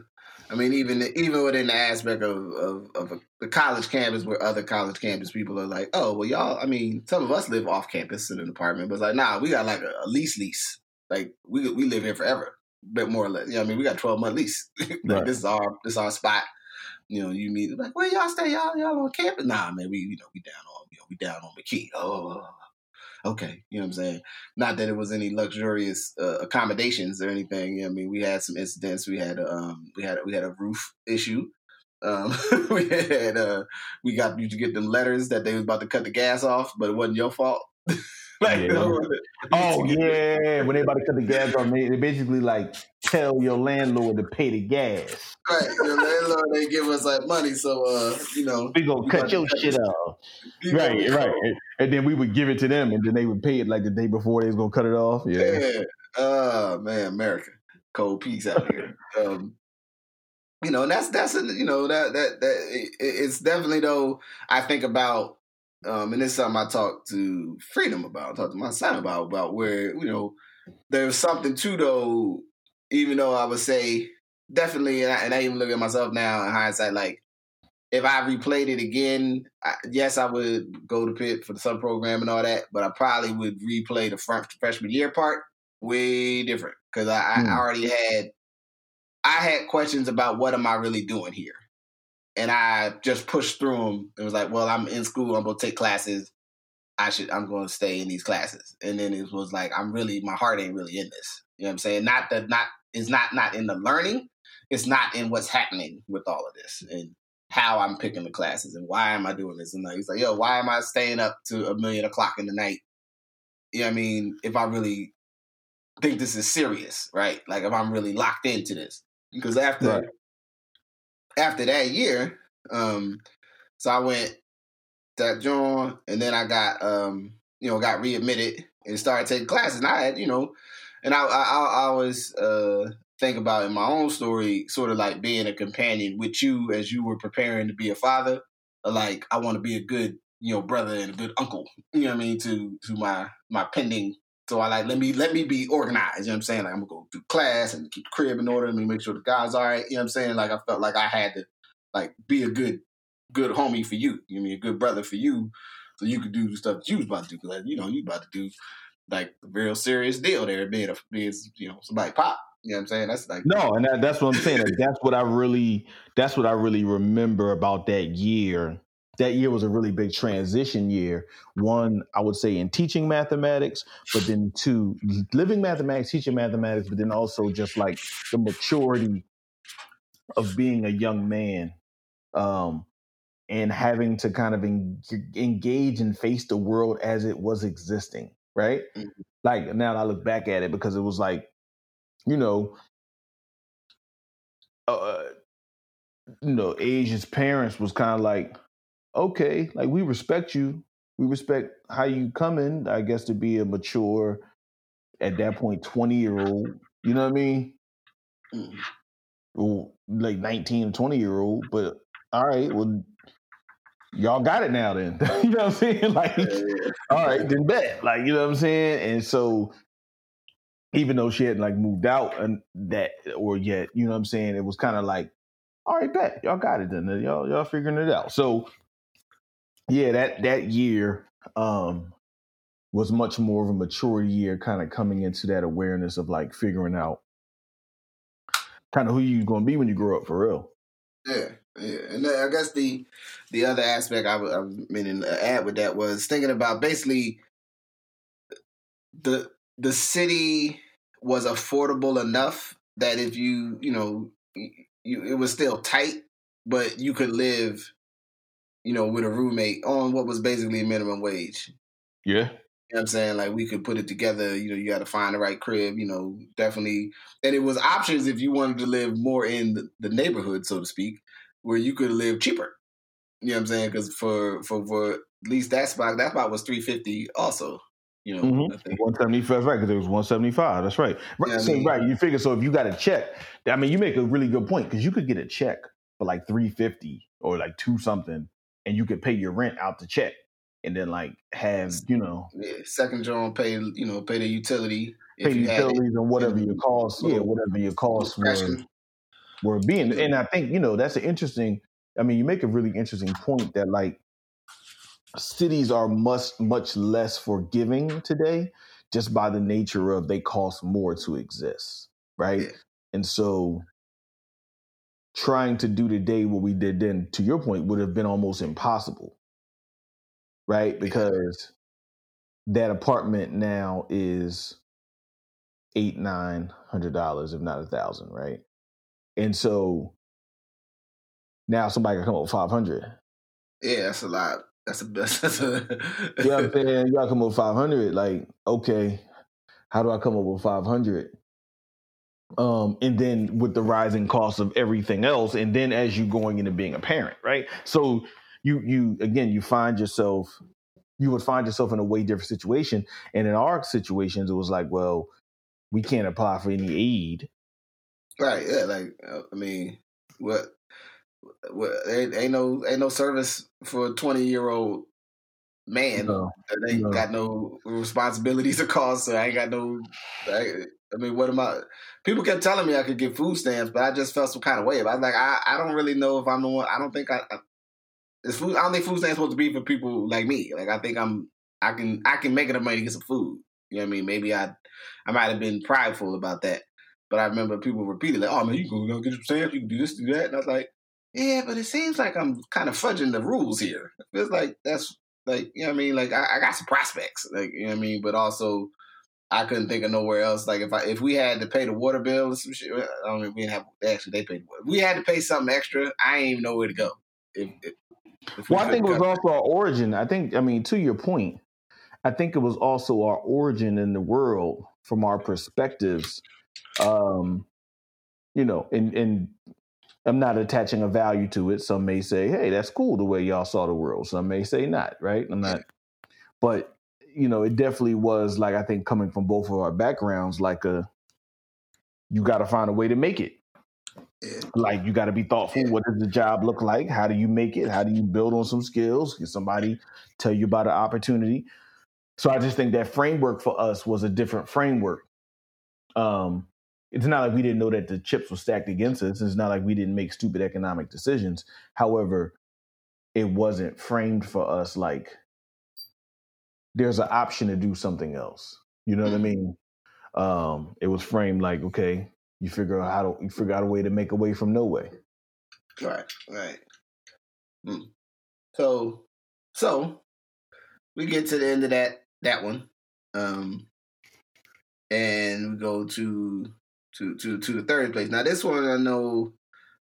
I mean, even even within the aspect of of, of a, the college campus, where other college campus people are like, "Oh, well, y'all." I mean, some of us live off campus in an apartment, but it's like, nah, we got like a, a lease, lease. Like we we live here forever, bit more or less. You know, I mean, we got twelve month lease. like Right. this is our this is our spot. You know, you meet like, where y'all stay? Y'all y'all on campus? Nah, man, we you know we down on you know we down on McKee. Oh, okay. You know what I'm saying? Not that it was any luxurious uh, accommodations or anything. You know I mean, we had some incidents. We had a um, we had we had a roof issue. Um, we had uh, we got you to get them letters that they was about to cut the gas off, but it wasn't your fault. like, Yeah. Oh yeah, when to cut the gas on, they, they basically like tell your landlord to pay the gas. right. your landlord they give us like money, so uh, you know, We gonna cut your shit off. you Right, right. And, and then we would give it to them, and then they would pay it like the day before they was gonna cut it off. Yeah, Yeah. Oh man, America, cold peace out here. um, you know, and that's that's a, you know that that that it, it's definitely though. I think about, um, and this is something I talk to Freedom about, talk to my son about, about where you know there's something too though. Even though I would say definitely, and I, and I even look at myself now in hindsight, like if I replayed it again, I, yes, I would go to Pitt for the sub program and all that, but I probably would replay the front freshman year part way different because I, I Hmm. already had I had questions about what am I really doing here, and I just pushed through them. It was like, well, I'm in school, I'm gonna take classes. I should, I'm to stay in these classes, and then it was like, I'm really, my heart ain't really in this. You know what I'm saying? Not that, not is not not in the learning. It's not in what's happening with all of this and how I'm picking the classes and why am I doing this. And he's like, yo, why am I staying up to a million o'clock in the night? You know what I mean? If I really think this is serious, right? Like if I'm really locked into this. Because after Right. After that year, um, so I went to John and then I got um, you know, got readmitted and started taking classes. And I had, you know, and I I, I always uh think about in my own story, sort of like being a companion with you as you were preparing to be a father. Like I want to be a good you know brother and a good uncle. You know what I mean to to my my pending. So I like let me let me be organized. You know what I'm saying? Like I'm gonna go through class and keep the crib in order. Let me make sure the guys all right. You know what I'm saying? Like I felt like I had to like be a good good homie for you. You know mean a good brother for you, so you could do the stuff that you was about to do. Like, you know you about to do like a real serious deal there, being a being you know somebody pop. You know what I'm saying? That's like no, and that, that's what I'm saying. that's what I really that's what I really remember about that year. That year was a really big transition year. One, I would say in teaching mathematics, but then two, living mathematics, teaching mathematics, but then also just like the maturity of being a young man um, and having to kind of en- engage and face the world as it was existing, right? Mm-hmm. Like now I look back at it because it was like, you know, uh, you know, Asia's parents was kind of like, okay, like we respect you. We respect how you coming, I guess, to be a mature, at that point, 20 year old. You know what I mean? Well, like 19 20 year old. But all right, well, y'all got it now then. you know what I'm saying? Like, all right, then bet. Like, you know what I'm saying? And so even though she hadn't like moved out and that or yet, you know what I'm saying? It was kind of like, all right, bet. Y'all got it then. Y'all y'all figuring it out. So yeah, that that year um was much more of a mature year, kind of coming into that awareness of like figuring out kind of who you're gonna be when you grow up for real. Yeah, yeah, and I guess the the other aspect I was, I was meaning to add with that was thinking about basically the the city was affordable enough that if you you know you it was still tight, but you could live, you know, with a roommate on what was basically minimum wage. Yeah. You know what I'm saying? Like we could put it together, you know, you gotta find the right crib, you know, definitely and it was options if you wanted to live more in the, the neighborhood, so to speak, where you could live cheaper. You know what I'm saying? Because for, for for at least that spot, that spot was three fifty also. You know, mm-hmm. one seventy five, right? Because it was one seventy five. That's right. Right. Yeah, so, I mean, right. You figure so if you got a check, I mean, you make a really good point because you could get a check for like three fifty or like two something, and you could pay your rent out the check, and then like have you know, yeah, second joint pay you know pay the utility, pay utilities and whatever your costs, yeah, whatever your costs were were being. And I think you know that's an interesting. I mean, you make a really interesting point that like cities are much much less forgiving today just by the nature of they cost more to exist right yeah. and so trying to do today what we did then to your point would have been almost impossible right because that apartment now is eight nine hundred dollars if not a thousand right and so now somebody can come up with 500 yeah that's a lot that's a that's a. you know what I'm saying? You gotta come up with five hundred. Like, okay, how do I come up with five hundred? Um, and then with the rising cost of everything else, and then as you going into being a parent, right? So you you again you find yourself you would find yourself in a way different situation. And in our situations, it was like, well, we can't apply for any aid. Right. Yeah. Like, I mean, what well, ain't, no ain't no service for a twenty year old man no, that ain't no. got no responsibilities or costs. So I ain't got no. I, I, mean, what am I? People kept telling me I could get food stamps, but I just felt some kind of way. I was like, I, I don't really know if I'm the one. I don't think I. I food. I don't think food stamps supposed to be for people like me. Like I think I'm. I can I can make enough money to get some food. You know what I mean? Maybe I I might have been prideful about that. But I remember people repeated like, "Oh man, you can go get some stamps. You can do this, do that." And I was like, yeah, but it seems like I'm kind of fudging the rules here. It's like that's like, you know what I mean? Like I, I got some prospects, like, you know what I mean? But also I couldn't think of nowhere else. Like if I if we had to pay the water bill or some shit, I don't know, we didn't have actually they paid. We had to pay something extra. I ain't even know where to go. If, if, if well, I think it was also our origin. I think I mean to your point, I think it was also our origin in the world from our perspectives. Um, you know, and and I'm not attaching a value to it. Some may say, "Hey, that's cool the way y'all saw the world." Some may say not. Right? I'm not. But you know, it definitely was like I think coming from both of our backgrounds, like a you got to find a way to make it. Yeah. Like you got to be thoughtful. What does the job look like? How do you make it? How do you build on some skills? Can somebody tell you about an opportunity? So I just think that framework for us was a different framework. Um, it's not like we didn't know that the chips were stacked against us. It's not like we didn't make stupid economic decisions. However, it wasn't framed for us like there's an option to do something else. You know what I mean? Um, it was framed like, okay, you figure out how to you figure out a way to make a way from no way. Right, right. Hmm. So, so we get to the end of that that one, um, and we go to to to to the third place. Now this one I know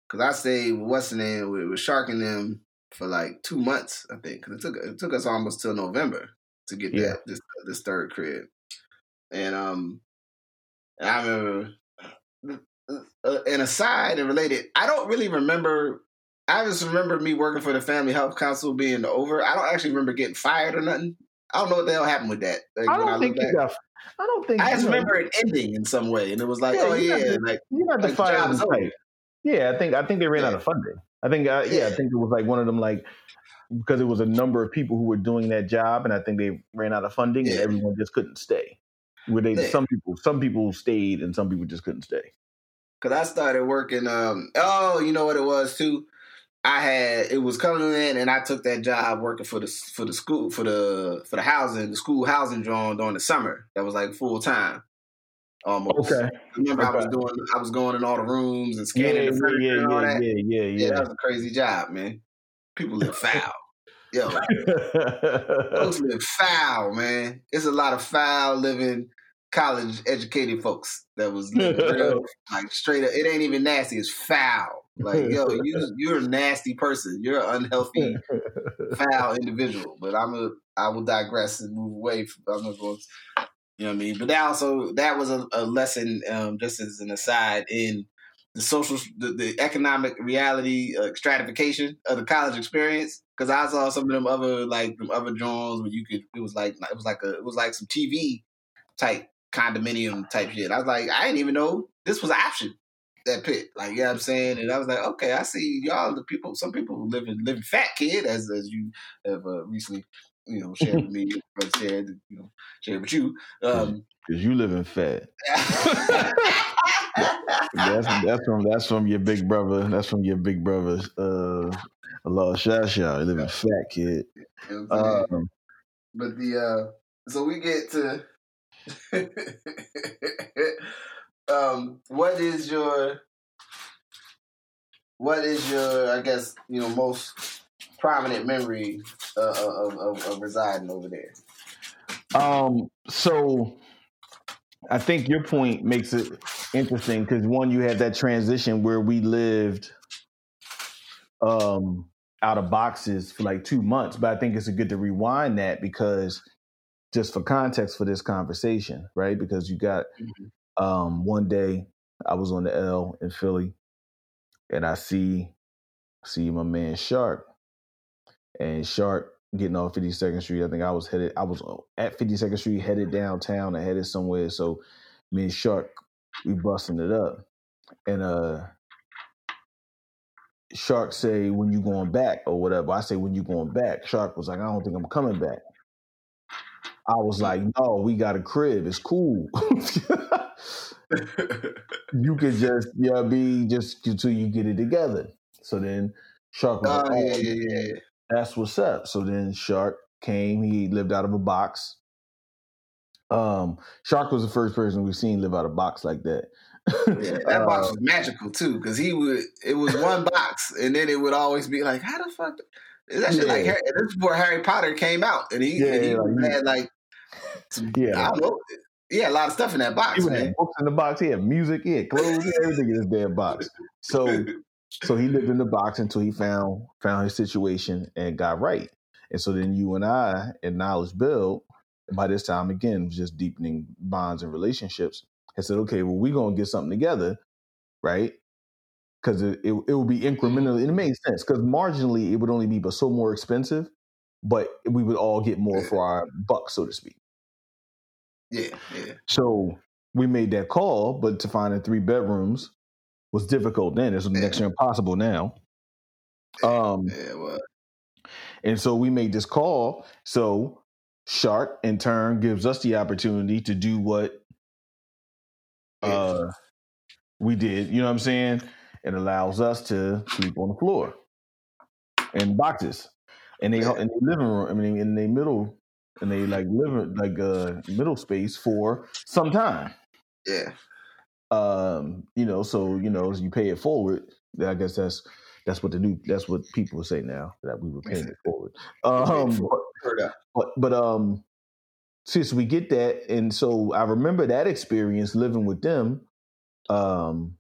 because I stayed with what's the name with, with Shark and them for like two months, I think. Because it took it took us almost till November to get Yeah. that this this third crib, and um, and I remember. Uh, and aside and related, I don't really remember. I just remember me working for the Family Health Council being over. I don't actually remember getting fired or nothing. I don't know what the hell happened with that. Like, I don't think look you got. I don't think I just know, remember it ending in some way, and it was like, Yeah, oh yeah, the- like You got like, the fire. Yeah, I think I think they ran out of funding. I think uh, yeah. I think it was like one of them like because it was a number of people who were doing that job, and I think they ran out of funding, and everyone just couldn't stay. Where they Yeah. some people some people stayed, and some people just couldn't stay. because I started working. Um, oh, you know what it was too. I had it was coming in, and I took that job working for the for the school for the for the housing the school housing drawn during the summer. That was like full time. Almost. Okay. Remember, I was doing I was going in all the rooms and scanning yeah, the furniture yeah, and all yeah, that. yeah, yeah, Yeah, yeah. that was a crazy job, man. People live foul. Yo, folks live foul, man. It's a lot of foul living college educated folks that was real like straight up. It ain't even nasty. It's foul. Like yo, you you're a nasty person. You're an unhealthy, foul individual. But I'm a I will digress and move away. From, I'm not going. You know what I mean? But that also that was a, a lesson, um, just as an aside, in the social, the, the economic reality uh, stratification of the college experience. Because I saw some of them other like them other drawings where you could. It was like it was like a it was like some TV type condominium type shit. I was like, I didn't even know this was an option. That pit, like you know what I'm saying, and I was like, okay, I see y'all. The people, some people living living fat kid, as as you have uh, recently, you know, shared with me, but shared, you know, shared with you. Um, Because you live in fat. That's that's from that's from your big brother. That's from your big brother. Uh, Allah Shasha. You live in fat kid. You know what I'm? Um, But the uh so we get to um what is your what is your I guess you know most prominent memory uh, of, of of residing over there? Um, so I think your point makes it interesting because one, you had that transition where we lived um out of boxes for like two months, but I think it's good to rewind that because just for context for this conversation, right? Because you got um one day I was on the L in Philly and I see see my man Shark and Shark getting off 52nd Street. I think I was headed, I was at 52nd Street, headed downtown, I headed somewhere. So me and Shark, we busting it up. And uh Shark say, when you going back or whatever. I say, when you going back. Shark was like, I don't think I'm coming back. I was like, no, we got a crib. It's cool. you could just, yeah, be just until you get it together. So then Shark was like, Oh yeah, "Oh, yeah, yeah, yeah. that's what's up. So then Shark came. He lived out of a box. Um, Shark was the first person we've seen live out of a box like that. Yeah, that box Uh, was magical too, because he would. It was one box, and then it would always be like, "How the fuck?" Is that shit like Harry, this is before Harry Potter came out, and he, Yeah, and he yeah, like, had like, some, Yeah. I know, he a lot of stuff in that box, have man. books in the box. He had music. He had clothes. He had everything in his damn box. So, so he lived in the box until he found found his situation and got right. And so then you and I and Knowledge Bill, by this time again, was just deepening bonds and relationships. Had said, okay, well, we're gonna get something together, right? Because it, it it will be incremental. And it made sense because marginally it would only be but so more expensive, but we would all get more for our buck, so to speak. yeah, yeah, So we made that call, but to find in three bedrooms was difficult then. It's next to impossible now. Um, Yeah, well, and so we made this call. So Shark in turn gives us the opportunity to do what uh we did, you know what I'm saying? It allows us to sleep on the floor in boxes. And they in the living room, I mean in the middle and they like living like uh middle space for some time. yeah, Um, you know, so you know, as you pay it forward, I guess that's that's what the new that's what people say now that we were paying it forward. Um, but, heard that. but but um since we get that and so i remember that experience living with them um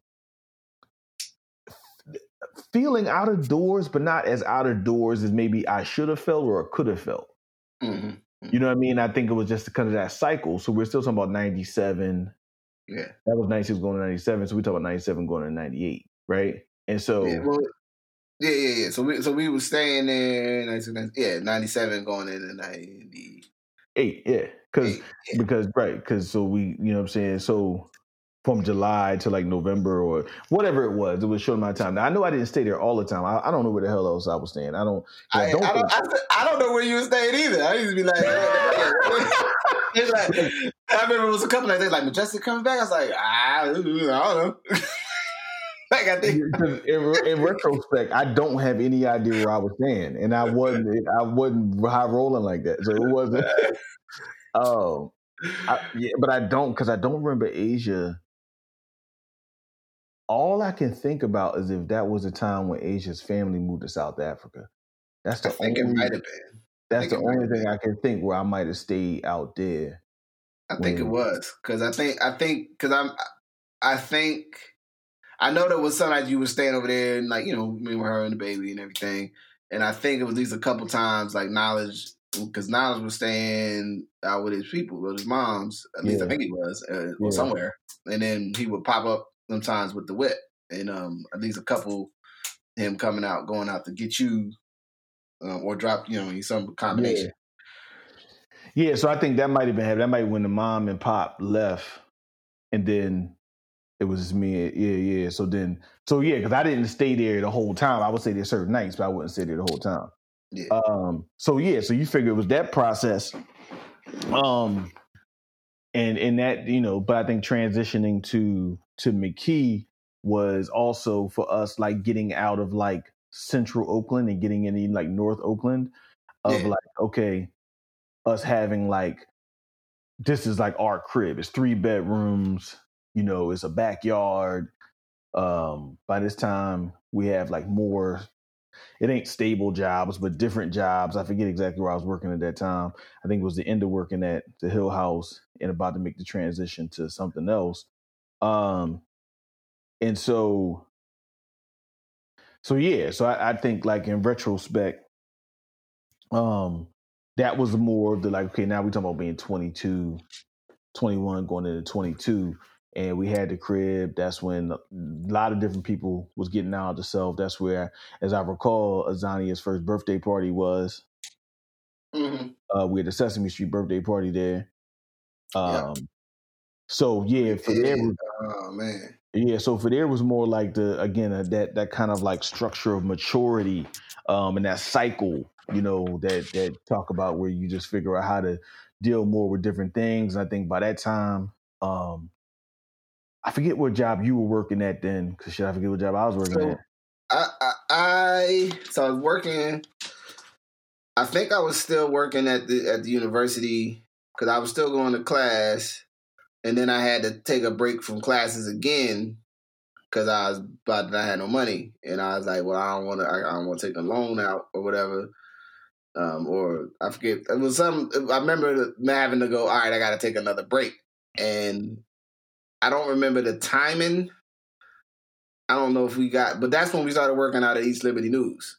feeling out of doors but not as out of doors as maybe i should have felt or could have felt. Hmm you know what i mean? I think it was just kind of that cycle. So we're still talking about 97 Yeah, that was 96 going to 97 so we talk about 97 going to 98 right? And so yeah, well, yeah, yeah, yeah. So we so we were staying there. 19, yeah, ninety seven going into ninety eight yeah because. Yeah. because right because so we you know what i'm saying so from july to like november or whatever it was it was short amount of time now i know i didn't stay there all the time i, I don't know where the hell else i was staying i don't I, I I, don't don't, I, I don't know where you were staying either. I used to be like, it's like I remember it was a couple of days like Majestic coming back. I was like, ah, I don't know. like I think in, in retrospect, I don't have any idea where I was staying, and I wasn't I wasn't high rolling like that, so it wasn't. Oh, I, yeah, but I don't because I don't remember Asia. All I can think about is if that was a time when Asia's family moved to South Africa. That's I the think it only. might have been. That's the think it might only thing I can think where I might have stayed out there. I think it was because I think I think because I'm I think I know there was some nights you were staying over there and like you know me with her and the baby and everything, and I think it was at least a couple times like knowledge because knowledge was staying out with his people with his moms at least I think he was uh, Yeah. somewhere, and then he would pop up sometimes with the whip and um at least a couple him coming out going out to get you. Um, or drop, you know, some combination. Yeah, so I think that might have been happening. that might have when the mom and pop left, and then it was just me. Yeah, yeah. So then, so yeah, because I didn't stay there the whole time. I would stay there certain nights, but I wouldn't stay there the whole time. Yeah. Um. So yeah, so you figure it was that process. Um. And and that you know, but I think transitioning to to McKee was also for us like getting out of like central Oakland and getting into like North Oakland of Yeah. like okay, us having like this is like our crib. It's three bedrooms. You know, it's a backyard. Um, by this time, we have like more. It ain't stable jobs, but different jobs. I forget exactly where I was working at that time. I think it was the end of working at the Hill House and about to make the transition to something else. Um, and so, so yeah. So I, I think like in retrospect, um, that was more of the like okay now we're talking about being 22 21 going into 22 and we had the crib that's when a lot of different people was getting out of the self that's where as i recall azania's first birthday party was hmm uh we had the sesame street birthday party there Yeah. um so yeah for there was Oh man. yeah, so for there was more like the again uh, that that kind of like structure of maturity, um, and that cycle, you know, that that talk about where you just figure out how to deal more with different things. And I think by that time, um, I forget what job you were working at then, because I forget what job I was working So- at. I, I I so I was working. I think I was still working at the at the university because I was still going to class, and then I had to take a break from classes again because I was about I had no money, and I was like, well, I don't want to. I, I don't want to take a loan out or whatever. Um, or I forget. It was some. I remember having to go. All right, I got to take another break, and I don't remember the timing. I don't know if we got, but that's when we started working out at East Liberty News.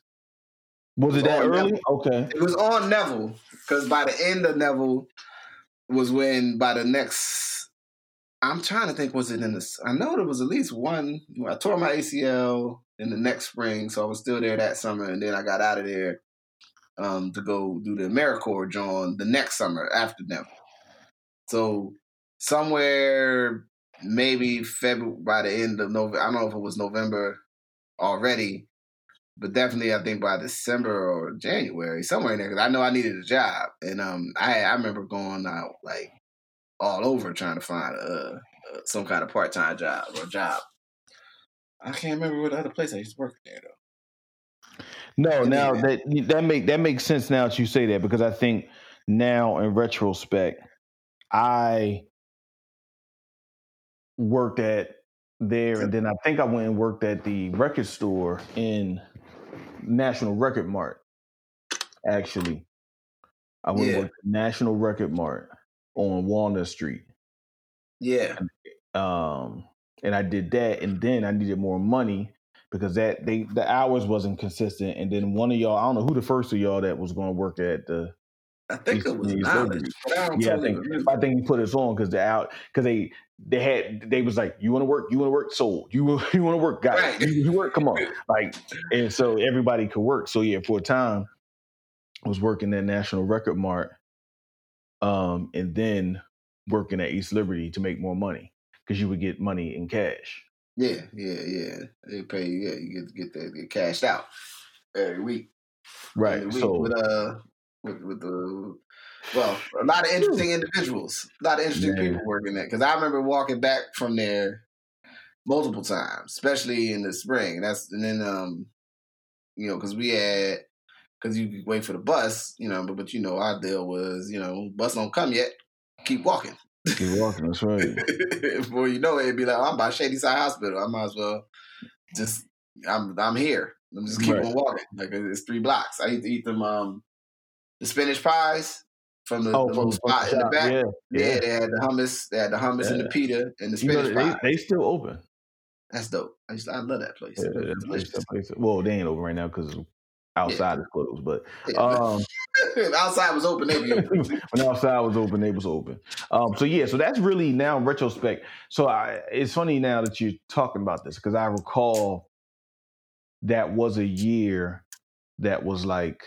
Was it that Oh, early? Okay. It was on Neville because by the end of Neville was when by the next. I'm trying to think. Was it in the? I know there was at least one. I tore my ACL in the next spring, so I was still there that summer, and then I got out of there um, to go do the AmeriCorps John the next summer after Neville. So somewhere maybe February by the end of November. I don't know if it was November already, but definitely I think by December or January, somewhere in there. Because I know I needed a job, and um, I I remember going out like all over trying to find a, a some kind of part time job or job. I can't remember what other place I used to work there though. No, And now that that make that makes sense now that you say that because I think now in retrospect, I worked at there, and then I think I went and worked at the record store in National Record Mart. Actually, I went Yeah. at National Record Mart on Walnut Street. Yeah, um and I did that and then I needed more money because that they the hours wasn't consistent and then one of y'all I don't know who the first of y'all that was going to work at the I think it was knowledge. I yeah I think. I think he put us on because the out because they they had they was like you want to work you want to work sold you you want to work got Right. it. you, you work come on like and so everybody could work so yeah for a time I was working at National Record Mart um and then working at East Liberty to make more money because you would get money in cash. Yeah, yeah, yeah. They pay you. Yeah, you get get that get cashed out every week. Right. Every week So with uh with with the well a lot of interesting individuals, a lot of interesting Man. people working there. Because I remember walking back from there multiple times, especially in the spring. That's and then um you know because we had because you wait for the bus, you know. But but you know our deal was you know bus don't come yet, keep walking. You're walking. That's right. Before you know it, it'd be like, oh, I'm by Shadyside Hospital. I might as well just, I'm I'm here. I'm just keep Right. on walking. Like it's three blocks. I used to eat them, um, the spinach pies from the, Oh, the little the spot in the back. Yeah, Yeah, yeah. they had the hummus. They had the hummus and the Yeah. pita and the You know, spinach they, they still open. That's dope. I to, I love that place. Yeah, that place, place. Well, they ain't open right now because outside is closed. But Yeah, um, outside was open, they'd open. when outside was open, they was open. Um, so yeah, so that's really now retrospect. So I, it's funny now that you're talking about this because I recall that was a year that was like,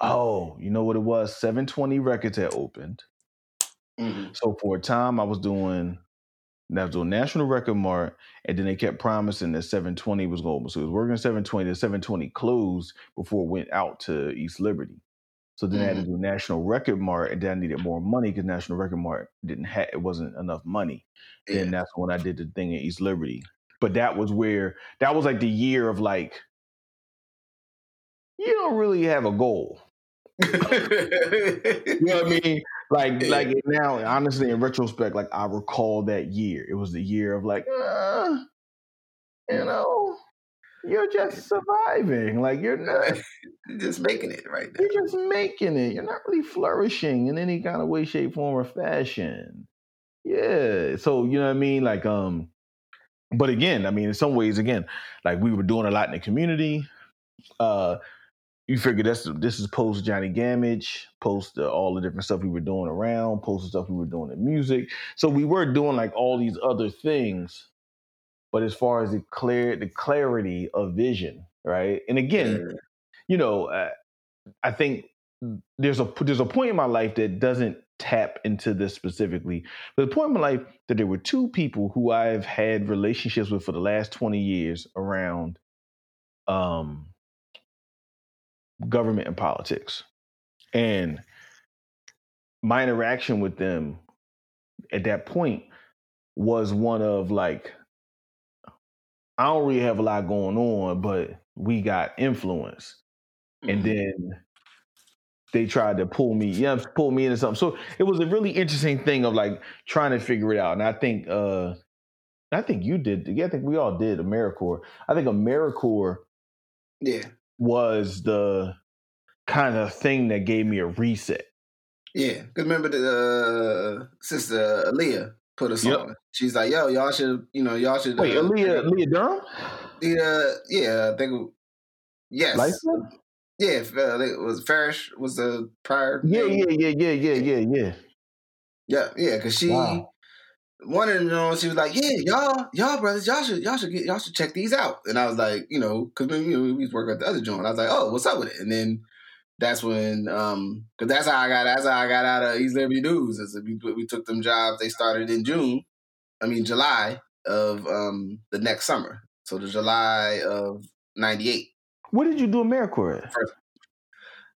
oh, you know what it was? 720 Records had opened. Mhm. So for a time, I was doing that was doing National Record Mart, and then they kept promising that 720 was going to open. So it was working at 720. The 720 closed before it went out to East Liberty. So then I had to do National Record Mart, and then I needed more money because National Record Mart didn't have it wasn't enough money. Yeah. And that's when I did the thing in East Liberty. But that was where that was like the year of like you don't really have a goal. You know what I mean? Like, like now, honestly, in retrospect, like I recall that year. It was the year of like, uh, you know, you're just surviving. Like you're not, just making it right there. you're just making it. You're not really flourishing in any kind of way, shape, form, or fashion. Yeah. So you know what I mean? Like, um, but again, I mean, in some ways, again, like we were doing a lot in the community. Uh, you figure that's this is post Jonny Gammage, post uh, all the different stuff we were doing around, post the stuff we were doing in music. So we were doing like all these other things, but as far as the clear the clarity of vision, right? And again, Yeah. you know, uh, I think there's a there's a point in my life that doesn't tap into this specifically, but the point in my life that there were two people who I've had relationships with for the last 20 years around um government and politics. And my interaction with them at that point was one of like, I don't really have a lot going on, but we got influence. And Mhm. then they tried to pull me, yeah, pull me into something. So it was a really interesting thing of like trying to figure it out. And I think uh I think you did, yeah, I think we all did AmeriCorps. I think AmeriCorps yeah, was the kind of thing that gave me a reset. yeah. Cause remember the uh, sister Aaliyah put us Yep. on. She's like, "Yo, y'all should, you know, y'all should." Wait, uh, Aaliyah, Aaliyah Durham? Yeah, yeah, I think. Yes. License? Yeah, uh, it was Farish was the prior. Yeah, yeah, yeah, yeah, yeah, yeah, yeah. yeah, yeah. Because she Wow. Wanted of them, She was like, "Yeah, y'all, y'all brothers, y'all should, y'all should get, y'all should check these out." And I was like, you know, because you know, we was working at the other joint. I was like, "Oh, what's up with it?" And then that's when, um, because that's how I got, that's how I got out of East Liberty News. Is we we took them jobs. They started in June, I mean July of um the next summer. So the July of '98. What did you do AmeriCorps at?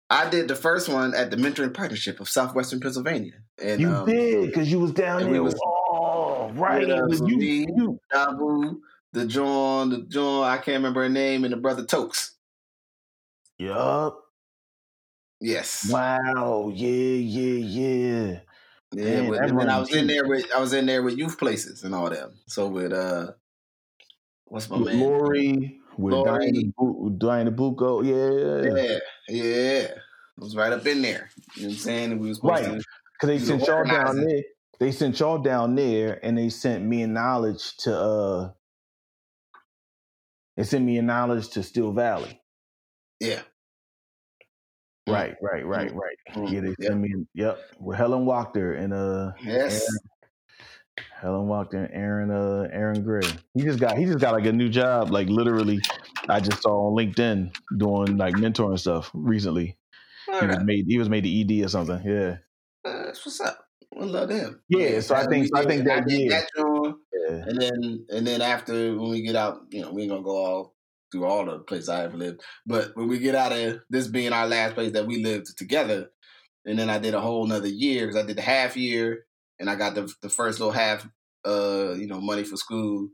I did the first one at the Mentoring Partnership of Southwestern Pennsylvania. And You um, did because you was down we there. was- oh, right. Yeah, so you, me- you, Dabu, the John, the John, I can't remember her name, and the brother Tokes. yup. Yes. Wow. Yeah, yeah, yeah. Yeah, Man, with, and then I was in there with I was in there with youth places and all them. So with uh what's my With man? Lori, with Lori. Diana, Bu- with Diana Bucco. Yeah. Yeah, yeah. It was right up in there. You know what I'm saying? And we was Right. to Because they sent y'all down there. They sent y'all down there and they sent me and knowledge to uh they sent me and knowledge to Steel Valley. Yeah. Right, right, right, right. Mm, Yeah, they yep. sent me yep. With Helen Wachter and uh Yes. Helen Wachter and Aaron uh Aaron Gray. He just got he just got like a new job, like literally I just saw on LinkedIn doing like mentoring stuff recently. All He was made he was made the ED or something. Yeah. Uh, That's what's up. I love them. Yeah, so I think- so I think that- yeah. that Yeah. and then and then after when we get out, you know, we ain't gonna go all through all the places I ever lived. But when we get out of this being our last place that we lived together, and then I did a whole another year because I did the half year, and I got the the first little half, uh, you know, money for school,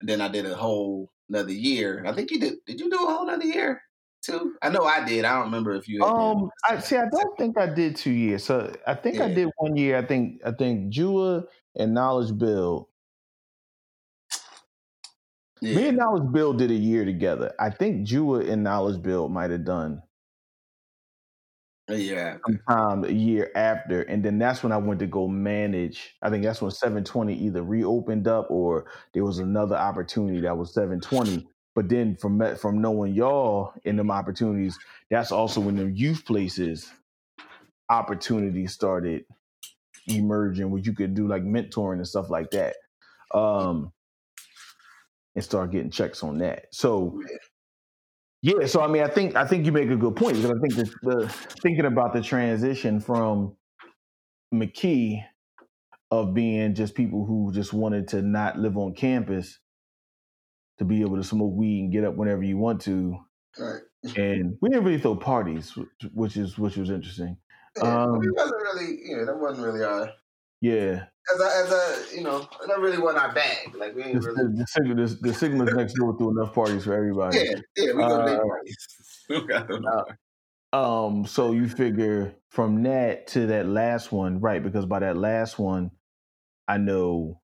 and then I did a whole another year. I think you did. Did you do a whole another year too? I know I did. I don't remember if you. Um, I see. I don't think I did two years. So I think I did one year. I think I think Jua and Knowledge Bill. Me and Knowledge Bill did a year together. I think Jua and Knowledge Bill might have done yeah. sometime a year after, and then that's when I went to go manage. I think that's when 720 either reopened up or there was another opportunity that was 720. But then from from knowing y'all in them opportunities, that's also when the youth places opportunities started emerging, where you could do like mentoring and stuff like that, um, and start getting checks on that. So yeah, so I mean, I think I think you make a good point because I think that the thinking about the transition from McKee of being just people who just wanted to not live on campus to be able to smoke weed and get up whenever you want to, Right. and we didn't really throw parties, which- is which was interesting. Yeah, Um, it wasn't really, you know, that wasn't really our, Yeah, as a, as a, you know, that really wasn't our bag. Like we the, ain't really, the, the, the, the Sigmas next door threw enough parties for everybody. yeah, yeah, we go to their Uh, parties. We got them. Um, so you figure from that to that last one, right? Because by that last one, I know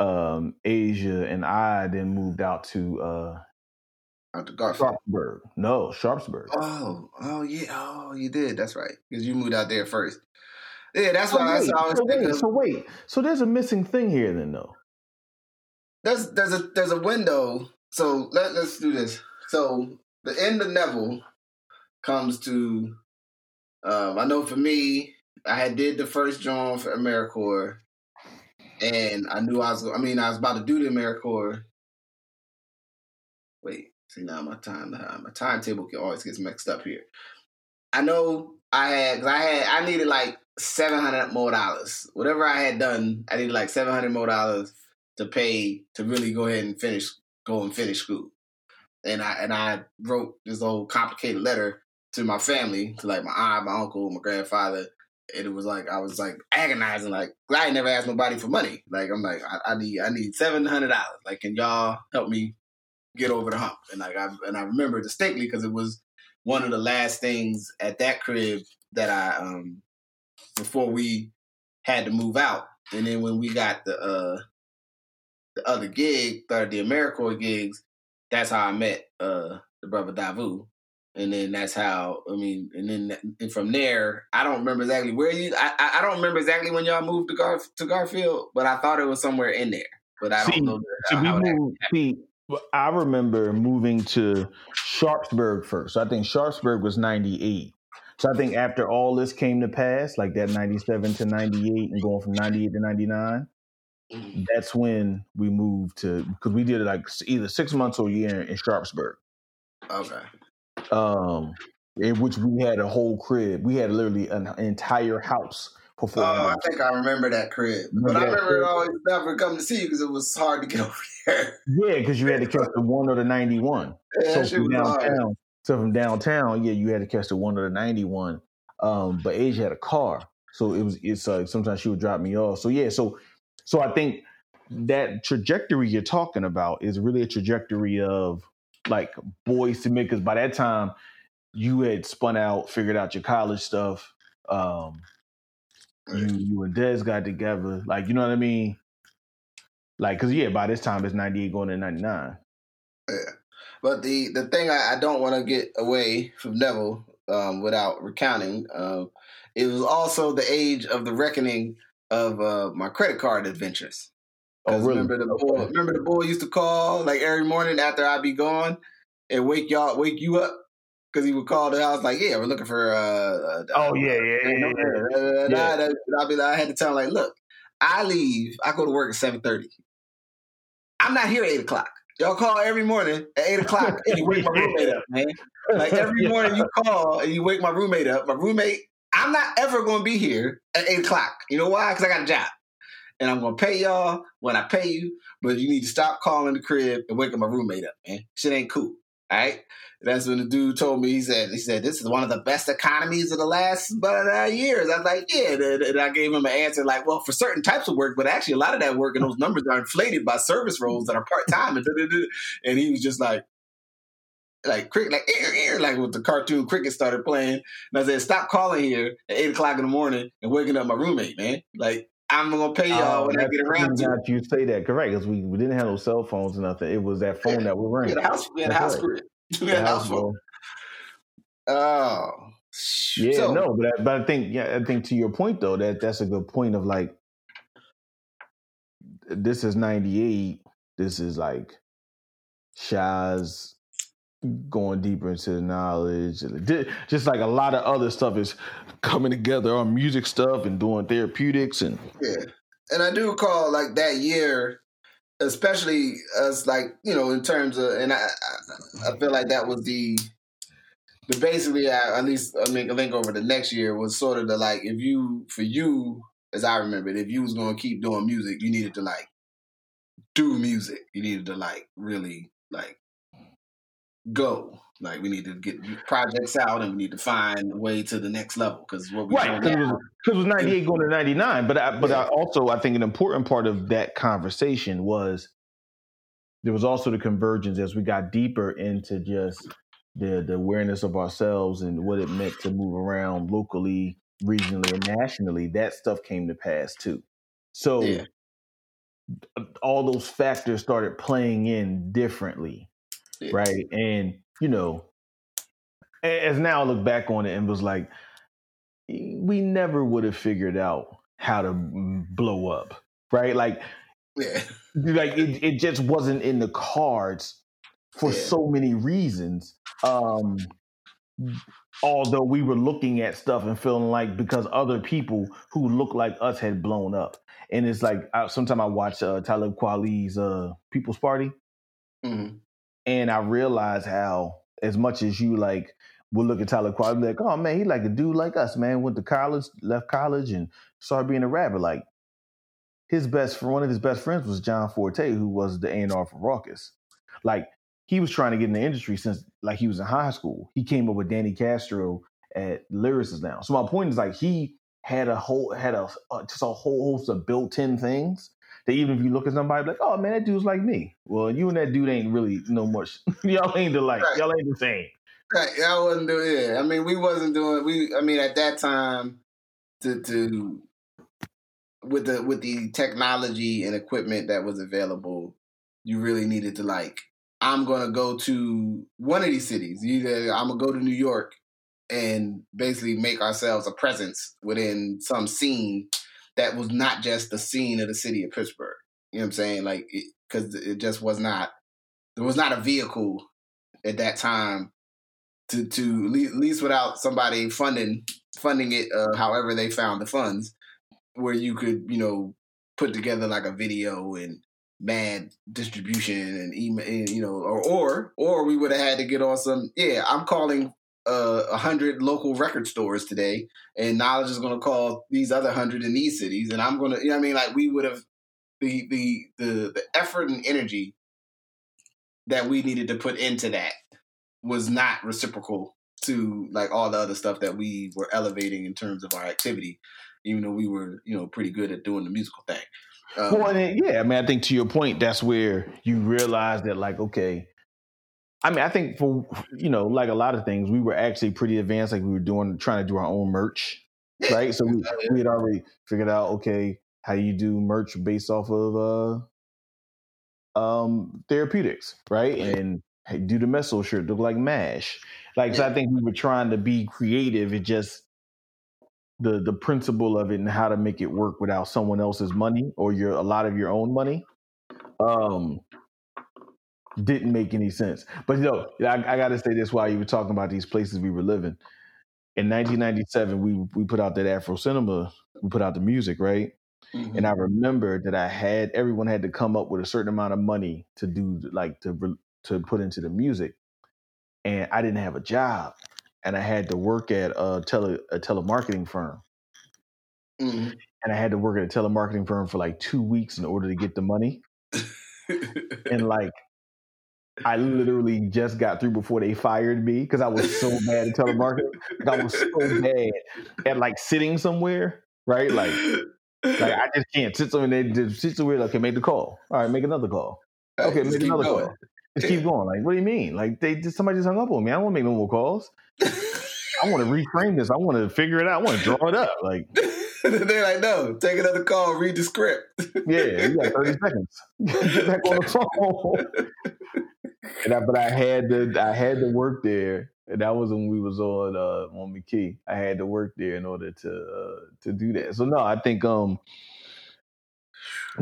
um Asia and I then moved out to uh Out to Garfield. Sharpsburg. No, Sharpsburg. Oh, oh yeah, oh you did. That's right, because you moved out there first. Yeah, that's So why wait, I was so thinking. wait, so wait. So there's a missing thing here then though. there's there's a there's a window. So let let's do this. So the end of Neville comes to. Um, I know for me, I did the first joint for AmeriCorps, and I knew I was. I mean, I was about to do the AmeriCorps. Wait, see now my time uh, my timetable can always gets mixed up here. I know I had because I had I needed like seven hundred more dollars. Whatever I had done, I needed like seven hundred more dollars to pay to really go ahead and finish go and finish school. And I and I wrote this whole complicated letter to my family, to like my aunt, my uncle, my grandfather. And it was like I was like agonizing, like I ain't never asked nobody for money. Like I'm like I, I need I need seven hundred dollars. Like can y'all help me get over the hump? And like I and I remember distinctly because it was one of the last things at that crib that I um before we had to move out. And then when we got the uh the other gig, the AmeriCorps gigs, that's how I met uh the brother Davu. And then that's how I mean, and then and from there, I don't remember exactly where you. I I- don't remember exactly when y'all moved to Gar to Garfield, but I thought it was somewhere in there. But I See, don't know. So we how moved. See, I remember moving to Sharpsburg first. I think Sharpsburg was '98. So I think after all this came to pass, like that '97 to '98, and going from '98 to '99, Mhm. that's when we moved to because we did it like either six months or a year in Sharpsburg. Okay. Um, in which we had a whole crib. We had literally an entire house for four Oh, I think I remember that crib, but I remember always never come to see you because it was hard to get over there. yeah, because you had to catch the one or the ninety one. Yeah, so from was hard. downtown, so from downtown, yeah, you had to catch the one or the ninety one. Um, but Asia had a car, so it was. It's uh, sometimes she would drop me off. So yeah, so so I think that trajectory you're talking about is really a trajectory of like boys to men. Because by that time, you had spun out, figured out your college stuff. Um, you you and Des got together, like you know what I mean. Like, cause yeah, by this time it's ninety eight going to ninety nine. Yeah. But the the thing I, I don't want to get away from Neville um, without recounting, um, it was also the age of the reckoning of uh, my credit card adventures. Oh, really? Remember the Okay. boy? Remember the boy used to call like every morning after I'd be gone and wake y'all, wake you up because he would call the house like, "Yeah, we're looking for." Uh, uh, Oh yeah, yeah, yeah, yeah. I'll be like, I had to tell him like, "Look, I leave. I go to work at seven thirty. I'm not here at eight o'clock. Y'all call every morning at eight o'clock and you wake my roommate up, man. Like every morning you call and you wake my roommate up. My roommate, I'm not ever going to be here at eight o'clock. You know why? Because I got a job. And I'm to pay y'all when I pay you, but you need to stop calling the crib and waking my roommate up, man. Shit ain't cool. All right. That's when the dude told me. He said, "He said this is one of the best economies of the last uh, years." I was like, "Yeah," and, I gave him an answer like, "Well, for certain types of work, but actually a lot of that work and those numbers are inflated by service roles that are part time." And, and he was just like, like cricket, like ear, ear, like with the cartoon cricket started playing. And I said, "Stop calling here at eight o'clock in the morning and waking up my roommate, man. Like I'm gonna pay y'all Oh, when I get around to it." you say that correct because we, we didn't have no cell phones or nothing. It was that phone that we We had a house, we had a house right. We had a house phone. Oh, Yeah, So- no, but I, but I think yeah, I think to your point though that that's a good point of like this is '98. This is like Shaz going deeper into the knowledge, just like a lot of other stuff is coming together on music stuff and doing therapeutics and Yeah, and I do recall like that year, especially as like you know in terms of, and I I, I feel like that was the the basically uh, at least I mean a link over the next year was sort of the like if you for you as I remember it if you was to keep doing music you needed to like do music. You needed to like really like go like we need to get projects out and we need to find a way to the next level because what we right because it, was- was 98 going to 99 but I, but Yeah. I also i think an important part of that conversation was there was also the convergence as we got deeper into just the the awareness of ourselves and what it meant to move around locally regionally and nationally that stuff came to pass too so Yeah. all those factors started playing in differently Yeah. right and you know as now I look back on it and was like, we never would have figured out how to blow up, right? Like, yeah like it, it just wasn't in the cards for Yeah. so many reasons. Um, although we were looking at stuff and feeling like because other people who look like us had blown up, and it's like I, sometimes I watch uh, Talib Kweli's uh, People's Party, hmm and I realize how as much as you like will look at Talib Kweli like, oh man, he like a dude like us, man. Went to college, left college, and started being a rapper. Like his best friend, one of his best friends was John Forte, who was the A&R for Rawkus. Like he was trying to get in the industry since like he was in high school. He came up with Danny Castro at Lyricist now. So my point is like he had a whole had a, a just a whole host of built-in things that even if you look at somebody like, oh man, that dude's like me. Well, you and that dude ain't really no much. y'all ain't the like. Right. Y'all ain't the same. Right, I wasn't doing. Yeah, I mean, we wasn't doing. We, I mean, at that time, to to with the with the technology and equipment that was available, you really needed to like. I'm gonna go to one of these cities. Either I'm gonna go to New York and basically make ourselves a presence within some scene that was not just the scene of the city of Pittsburgh. You know what I'm saying? Like, because it, it just was not. There was not a vehicle at that time to to at least without somebody funding funding it uh, however they found the funds where you could you know put together like a video and mad distribution and email and, you know or or or we would have had to get on some yeah i'm calling uh, a hundred local record stores today, and knowledge is going to call these other hundred in these cities, and I'm going to, you know, I mean, like we would have the the the the effort and energy that we needed to put into that was not reciprocal to like all the other stuff that we were elevating in terms of our activity, even though we were, you know, pretty good at doing the musical thing. Um, well, yeah, I mean, I think to your point, that's where you realize that, like, okay, I mean, I think for you know, like a lot of things, we were actually pretty advanced. Like we were doing, trying to do our own merch, right? So we, we had already figured out, okay, how you do merch based off of uh, um, therapeutics, right? And do the meso shirt look like Mash? Like, so I think we were trying to be creative. It just the the principle of it and how to make it work without someone else's money or your a lot of your own money. Um, didn't make any sense. But you know, I, I got to say this while you were talking about these places we were living. In 1997, we we put out that Afro Cinema. We put out the music, right? Mm-hmm. And I remember that I had everyone had to come up with a certain amount of money to do like to to put into the music, and I didn't have a job, and I had to work at a tele a telemarketing firm, mm-hmm. and I had to work at a telemarketing firm for like two weeks in order to get the money, and like I literally just got through before they fired me because I was so bad at telemarketing. Like I was so bad at like sitting somewhere, right? Like, like I just can't sit somewhere. They just sit somewhere. Like, okay, make the call. All right, make another call. Uh, okay, make another going. call. Just keep going. Like, what do you mean? Like, they just somebody just hung up on me. I don't want to make no more calls. I want to reframe this. I want to figure it out. I want to draw it up. Like, they're like, no, take another call, read the script. yeah, you got thirty seconds. Get back on the phone and I, but I had to I had to work there, and that was when we was on uh, on McKee. I had to work there in order to uh, to do that. So no, I think um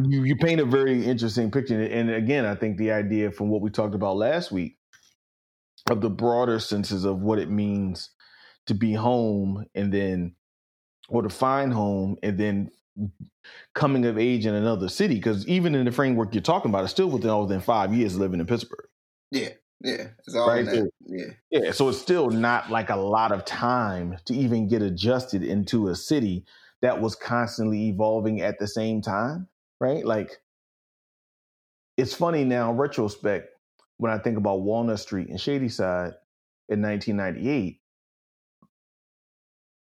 you you paint a very interesting picture, and again, I think the idea from what we talked about last week of the broader senses of what it means to be home, and then or to find home, and then coming of age in another city because even in the framework you're talking about it's still within within five years living in pittsburgh yeah, yeah, it's all right. So, yeah, yeah. So it's still not like a lot of time to even get adjusted into a city that was constantly evolving at the same time, right? Like, it's funny now, retrospect, when I think about Walnut Street and Shadyside in 1998.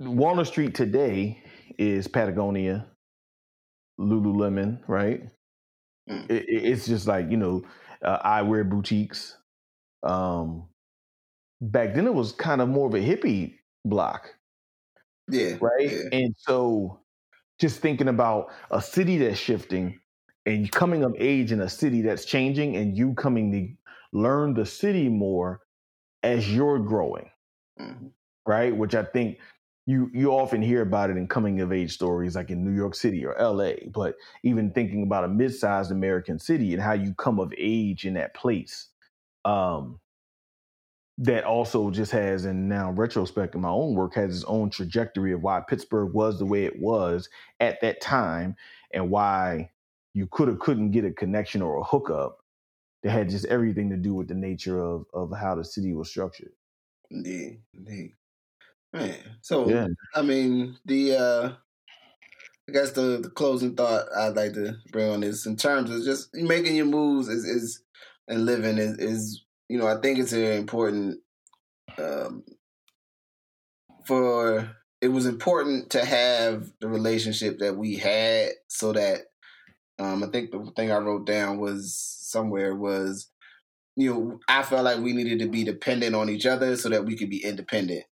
Walnut Street today is Patagonia, Lululemon, right? Mm. It, it's just like you know uh, eyewear boutiques. Um, back then, it was kind of more of a hippie block. Yeah. Right. Yeah. And so, just thinking about a city that's shifting and coming of age in a city that's changing, and you coming to learn the city more as you're growing. Mm-hmm. Right. Which I think you you often hear about it in coming of age stories like in New York City or LA, but even thinking about a mid-sized American city and how you come of age in that place. Um that also just has and now retrospect in my own work has its own trajectory of why Pittsburgh was the way it was at that time and why you could have couldn't get a connection or a hookup that had just everything to do with the nature of of how the city was structured. Indeed, indeed. Man, so yeah. I mean, the uh I guess the, the closing thought I'd like to bring on is in terms of just making your moves is, is and living is, is you know I think it's very important um, for it was important to have the relationship that we had so that um, I think the thing I wrote down was somewhere was you know I felt like we needed to be dependent on each other so that we could be independent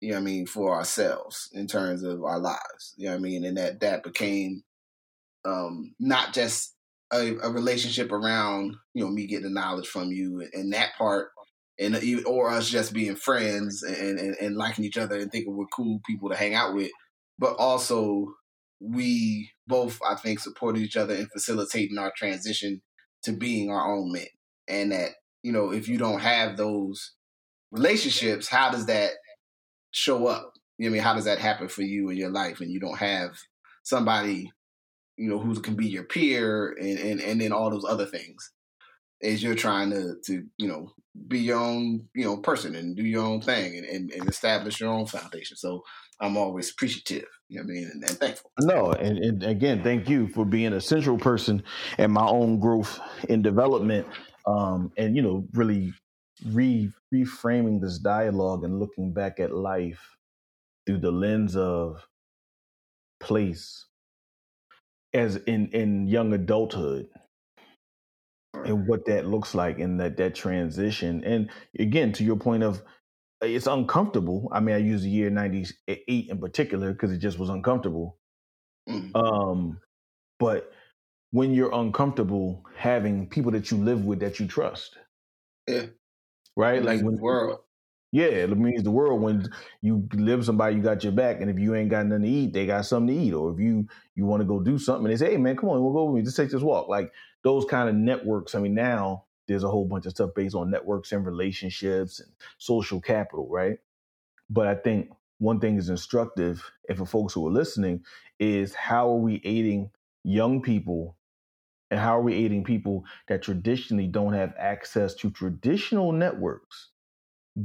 you know what I mean, for ourselves in terms of our lives. You know what I mean? And that that became um not just a, a relationship around, you know, me getting the knowledge from you and that part and or us just being friends and, and, and liking each other and thinking we're cool people to hang out with, but also we both, I think, supported each other in facilitating our transition to being our own men. And that, you know, if you don't have those relationships, how does that show up? You know I mean? How does that happen for you in your life and you don't have somebody, you know, who can be your peer and, and, and then all those other things? as you're trying to to you know be your own you know person and do your own thing and, and, and establish your own foundation. So I'm always appreciative. You know I mean, and, and thankful. No, and, and again, thank you for being a central person in my own growth and development, um, and you know, really re reframing this dialogue and looking back at life through the lens of place as in in young adulthood and what that looks like in that that transition and again to your point of it's uncomfortable i mean i use the year 98 in particular because it just was uncomfortable Mm. um but when you're uncomfortable having people that you live with that you trust Yeah. Right It like when the world. yeah, it means the world when you live with somebody, you got your back, and if you ain't got nothing to eat, they got something to eat. Or if you you want to go do something, they say, "Hey, man, come on, we'll go with me. Just take this walk." Like those kind of networks. I mean, now there's a whole bunch of stuff based on networks and relationships and social capital, right? But I think one thing is instructive, and for folks who are listening, is how are we aiding young people, and how are we aiding people that traditionally don't have access to traditional networks?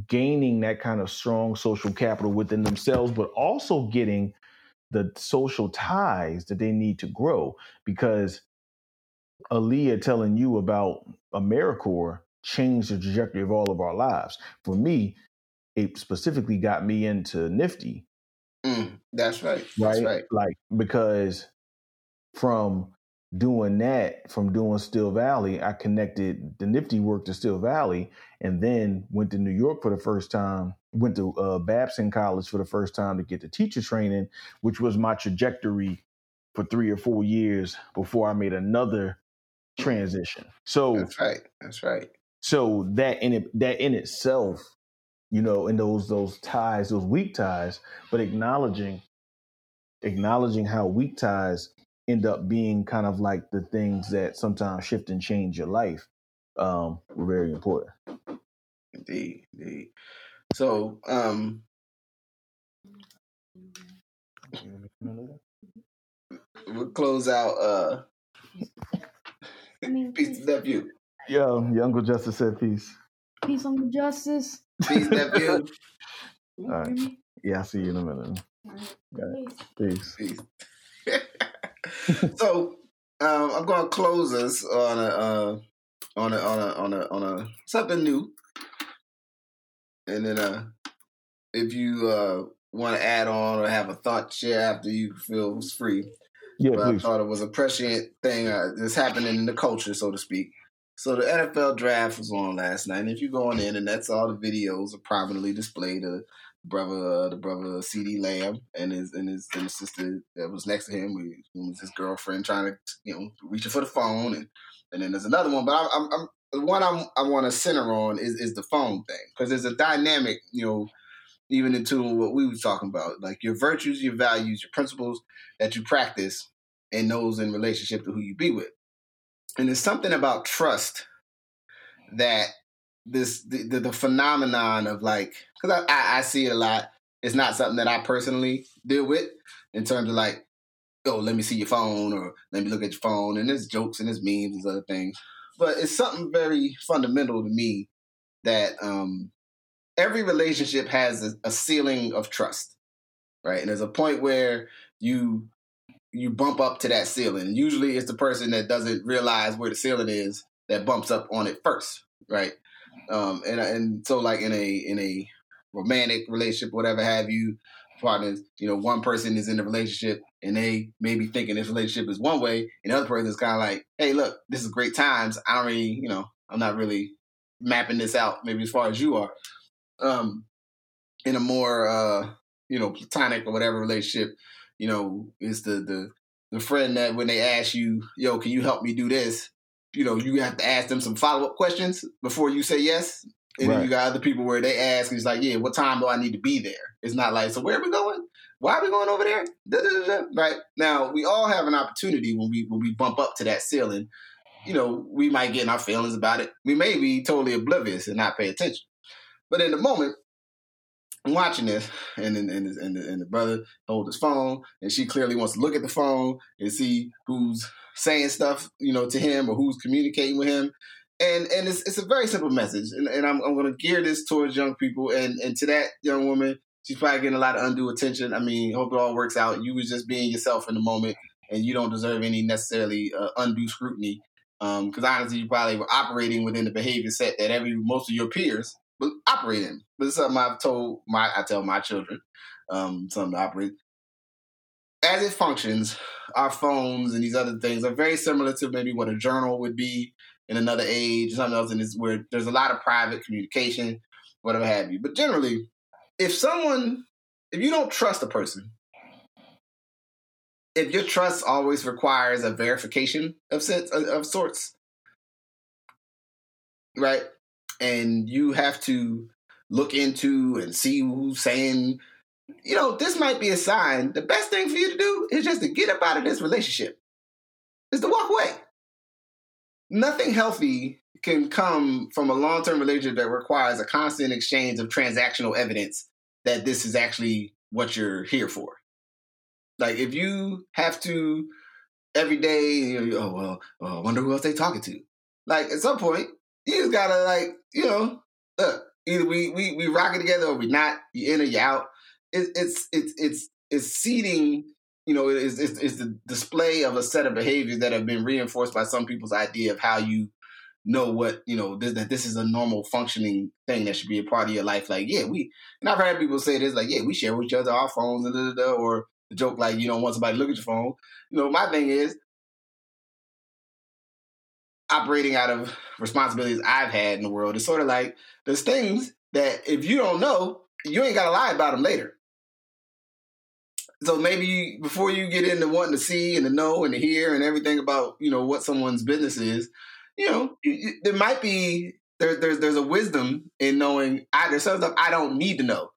gaining that kind of strong social capital within themselves, but also getting the social ties that they need to grow. Because Aaliyah telling you about AmeriCorps changed the trajectory of all of our lives. For me, it specifically got me into Nifty, Mm, that's right. right? That's right. Like because from doing that, from doing Steel Valley, I connected the Nifty work to Steel Valley, and then went to New York for the first time. Went to uh, Babson College for the first time to get the teacher training, which was my trajectory for three or four years before I made another transition. So That's right. That's right. so that in it, that in itself, you know, in those those ties, those weak ties, but acknowledging acknowledging how weak ties end up being kind of like the things that sometimes shift and change your life um were very important. Indeed. Indeed. So, um, we'll close out. Uh, peace to nephew. Yo, your Uncle Justice said peace. Peace on the justice. Peace nephew. All right. Yeah, I'll see you in a minute. Peace. Peace. so, um, I'm gonna close us on a uh, on a on a on a on a something new, and then uh, if you uh want to add on or have a thought share after you feel free. Yeah, but I thought it was a prescient thing uh, that's happening in the culture, so to speak. So the NFL draft was on last night, and if you go on in, and that's all the videos are prominently displayed of brother, uh, the brother CeeDee Lamb and his and his and his sister that was next to him, we- was his girlfriend trying to you know reaching for the phone, and and then there's another one, but I'm, I'm, I'm the one I'm, I want to center on is is the phone thing because there's a dynamic, you know, even into what we were talking about, like your virtues, your values, your principles that you practice, and those in relationship to who you be with. And there's something about trust that this the, the, the phenomenon of like because I, I I see it a lot. It's not something that I personally deal with in terms of like, oh, let me see your phone or let me look at your phone. And there's jokes and there's memes and other things, but it's something very fundamental to me that um, every relationship has a, a ceiling of trust, right? And there's a point where you you bump up to that ceiling. Usually, it's the person that doesn't realize where the ceiling is that bumps up on it first, right? Um, and and so like in a in a romantic relationship, whatever have you, partners, you know, one person is in the relationship and they may be thinking this relationship is one way, and the other person is kind of like, hey, look, this is great times. I don't really, you know, I'm not really mapping this out, maybe as far as you are. Um, in a more uh, you know, platonic or whatever relationship, you know, is the the the friend that when they ask you, yo, can you help me do this? You know, you have to ask them some follow up questions before you say yes. And then you got other people where they ask, and it's like, yeah, what time do I need to be there? It's not like, so where are we going? Why are we going over there? Da, da, da. Right now, we all have an opportunity when we when we bump up to that ceiling. You know, we might get in our feelings about it. We may be totally oblivious and not pay attention. But in the moment, I'm watching this, and then and, and, and the brother hold his phone, and she clearly wants to look at the phone and see who's saying stuff, you know, to him or who's communicating with him. and and it's it's a very simple message, and, and I'm I'm to gear this towards young people, and and to that young woman, she's probably getting a lot of undue attention. I mean, hope it all works out. You was just being yourself in the moment, and you don't deserve any necessarily uh, undue scrutiny. Because um, honestly, you probably were operating within the behavior set that every most of your peers operate in. But it's something I've told my I tell my children, um, something to operate. As it functions, our phones and these other things are very similar to maybe what a journal would be in another age something else, and it's where there's a lot of private communication, whatever have you. But generally, if someone, if you don't trust a person, if your trust always requires a verification of sense of sorts, right? And you have to look into and see who's saying, you know, this might be a sign. The best thing for you to do is just to get up out of this relationship. Is to walk away. Nothing healthy can come from a long-term relationship that requires a constant exchange of transactional evidence that this is actually what you're here for. Like if you have to every day, you know, oh well, oh, I wonder who else they talking to. Like at some point, you just gotta like, you know, look, either we we we rock it together or we not. You in or you out. It, it's it's it's it's seeding. You know, it's, it's it's the display of a set of behaviors that have been reinforced by some people's idea of how you know what you know th- that this is a normal functioning thing that should be a part of your life. Like, yeah, we and I've heard people say this, like, yeah, we share with each other our phones and da, da, da, or the joke like you don't want somebody to look at your phone. You know, my thing is operating out of responsibilities I've had in the world. It's sort of like there's things that if you don't know, you ain't got to lie about them later. So maybe before you get into wanting to see and to know and to hear and everything about you know what someone's business is, you know there might be there, there's there's a wisdom in knowing I, there's some stuff I don't need to know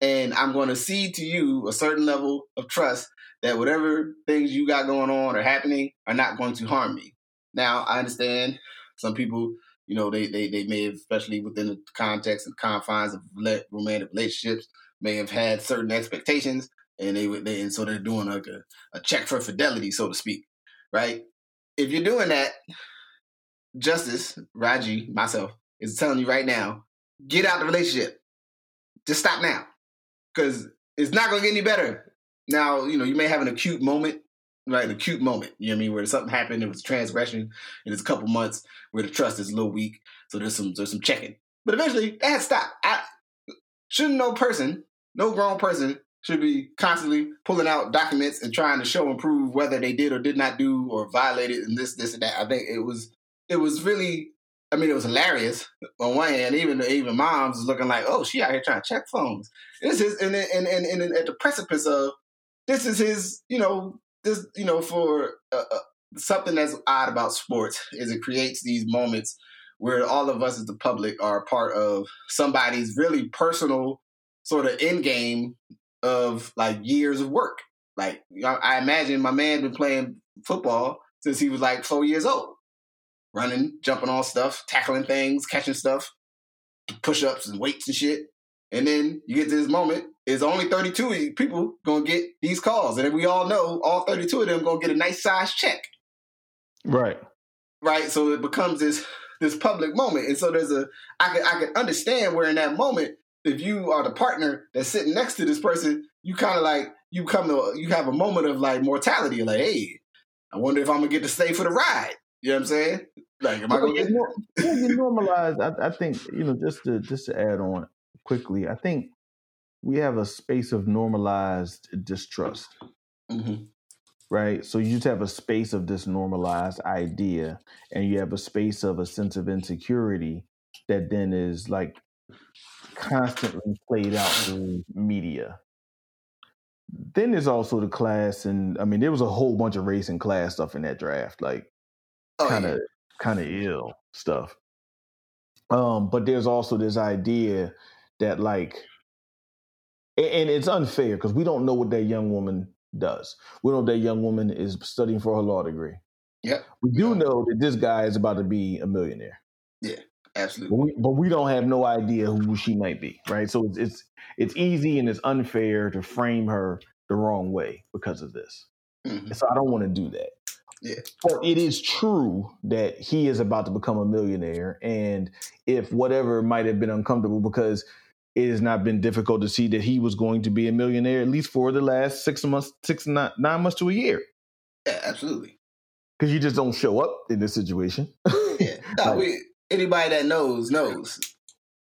and I'm going to see to you a certain level of trust that whatever things you got going on or happening are not going to harm me. Now, I understand some people, you know, they they, they may have, especially within the context and confines of romantic relationships, may have had certain expectations, and they they, and so they're doing like a, a check for fidelity, so to speak, right? If you're doing that, Justice Rajee, myself, is telling you right now, get out the relationship. Just stop now because it's not going to get any better. Now, you know, you may have an acute moment, right? An acute moment, you know what I mean, where something happened, it was transgression, and it's a couple months where the trust is a little weak, so there's some there's some checking. But eventually, that stop. I shouldn't no person, no grown person should be constantly pulling out documents and trying to show and prove whether they did or did not do or violated and this, this, and that. I think it was it was really I mean, it was hilarious on one hand. Even even moms looking like, "Oh, she out here trying to check phones." This is and and and, and at the precipice of this is his, you know, this you know for uh, uh, something that's odd about sports is it creates these moments where all of us as the public are part of somebody's really personal sort of end game of like years of work. Like I imagine my man been playing football since he was like four years old running, jumping on stuff, tackling things, catching stuff, push ups and weights and shit. And then you get to this moment, It's only 32 people gonna get these calls. And we all know all 32 of them gonna get a nice size check. Right. Right. So it becomes this this public moment. And so there's a I can I can understand where in that moment, if you are the partner that's sitting next to this person, you kind of like you come to you have a moment of like mortality, like, hey, I wonder if I'm gonna get to stay for the ride. You know what I'm saying? Like, am I gonna get? Yeah, you normalize. I, I think you know just to just to add on quickly. I think we have a space of normalized distrust. Mm-hmm. Right. So you just have a space of this normalized idea, and you have a space of a sense of insecurity that then is like constantly played out in media. Then there's also the class, and I mean, there was a whole bunch of race and class stuff in that draft. Like, kind of kind of ill stuff. Um, but there's also this idea that like, and it's unfair because we don't know what that young woman does. We know that young woman is studying for her law degree. Yeah. We do know that this guy is about to be a millionaire. Yeah, absolutely. But we, but we don't have no idea who she might be, right? So it's it's it's easy and it's unfair to frame her the wrong way because of this. Mm-hmm. So I don't want to do that. Yeah. But it is true that he is about to become a millionaire. And if whatever might have been uncomfortable because it has not been difficult to see that he was going to be a millionaire at least for the last six months, six nine, nine months to a year. Yeah, absolutely. Because you just don't show up in this situation. Yeah. No, Like- we, anybody that knows knows.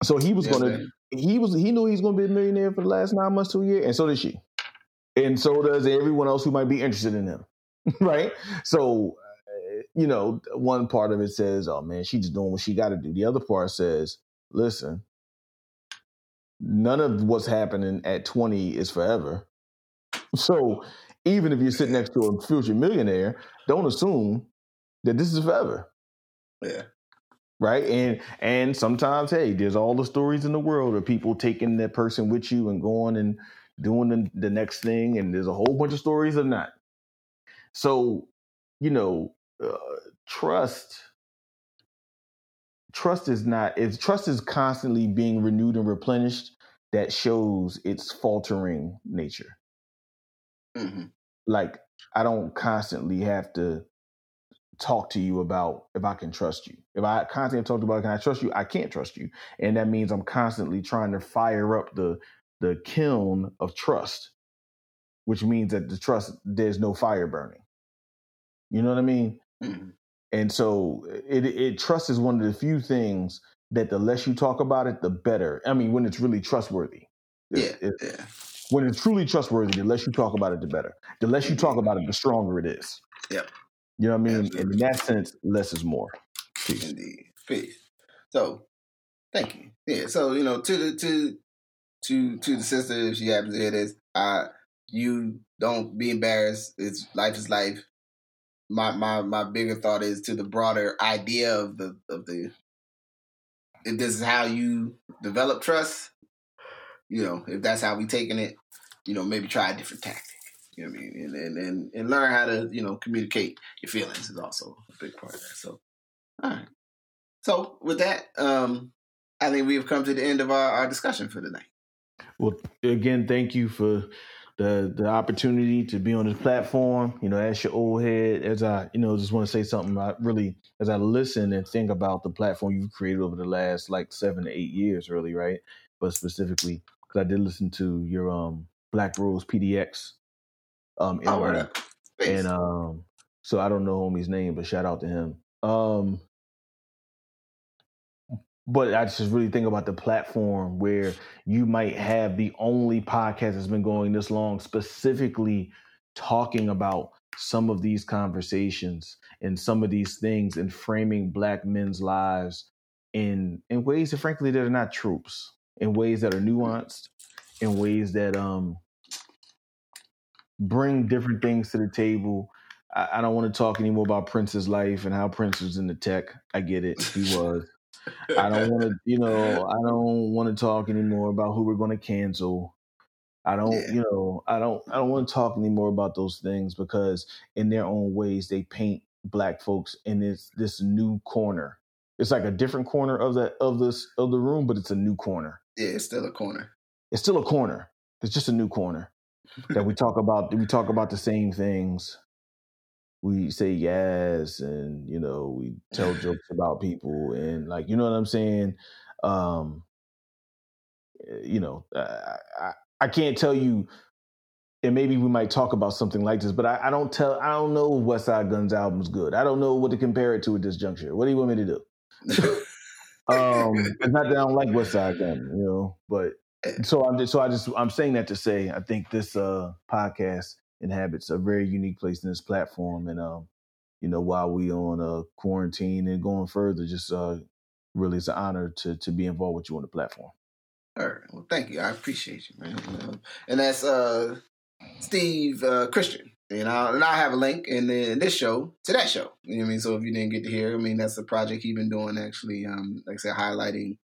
So he was Yeah, gonna man. he was he knew he was gonna be a millionaire for the last nine months to a year, and so did she. And so does everyone else who might be interested in him. right? So uh, you know, one part of it says, Oh man, she's just doing what she gotta do. The other part says, Listen, none of what's happening at 20 is forever. So even if you're sitting next to a future millionaire, don't assume that this is forever Yeah. Right? And and sometimes hey there's all the stories in the world of people taking that person with you and going and doing the, the next thing and there's a whole bunch of stories of not so you know uh, trust trust is not if trust is constantly being renewed and replenished that shows its faltering nature. Hmm like I don't constantly have to talk to you about if I can trust you. If I constantly talk about can I trust you, I can't trust you. And that means I'm constantly trying to fire up the the kiln of trust, which means that the trust there's no fire burning. You know what I mean? hmm And so it, it trust is one of the few things that the less you talk about it, the better. I mean, when it's really trustworthy. Yeah. It's- it's- Yeah. when it's truly trustworthy, the less you talk about it, the better. The less you talk about it, the stronger it is. Yep. You know what I mean? And Absolutely. in that sense, less is more. Peace. Indeed. Peace. So, thank you. Yeah. So you know, to the to to to the sister, if she happens to hear this, uh, you don't be embarrassed. It's life is life. My my my bigger thought is to the broader idea of the of the. If this is how you develop trust, you know, if that's how we taking it, you know, maybe try a different tactic. You know what I mean? And and and, and learn how to you know communicate your feelings is also a big part of that. So. All right. So with that, um, I think we have come to the end of our, our discussion for tonight. Well, again, thank you for the the opportunity to be on this platform. You know, as your old head, as I, you know, just want to say something. I really, as I listen and think about the platform you've created over the last like seven to eight years, really, right? But specifically, because I did listen to your um Black Rose PDX um Oh, word interview. up. Peace. and um so i don't know homie's name but shout out to him um but i just really think about the platform where you might have the only podcast that's been going this long specifically talking about some of these conversations and some of these things and framing black men's lives in in ways that frankly that are not tropes in ways that are nuanced in ways that um bring different things to the table. I, I don't want to talk anymore about Prince's life and how Prince was in the tech. I get it. He was. I don't want to, you know, I don't want to talk anymore about who we're going to cancel. I don't, Yeah. you know, I don't, I don't want to talk anymore about those things because in their own ways they paint black folks in this this new corner. It's like a different corner of that of this of the room, but it's a new corner. yeah, it's still a corner. It's still a corner. It's just a new corner that we talk about we talk about the same things we say yes and you know we tell jokes about people and like you know what i'm saying? Um eh, you know I, I, I can't tell you and maybe we might talk about something like this but I, I don't tell i don't know Westside Gunn's album's good. I don't know what to compare it to at this juncture. What do you want me to do? Um it's not that i don't like Westside Gunn you know but so I'm just, so I just I'm saying that to say I think this uh podcast inhabits a very unique place in this platform, and um, you know, while we on uh quarantine and going further, just uh, really it's an honor to to be involved with you on the platform. All right. Well, thank you. I appreciate you, man. And that's uh, Steve uh, Christian. You know, and I have a link in, the, in this show to that show. You know what I mean? So if you didn't get to hear, I mean, that's the project he's been doing actually, um, like I said, highlighting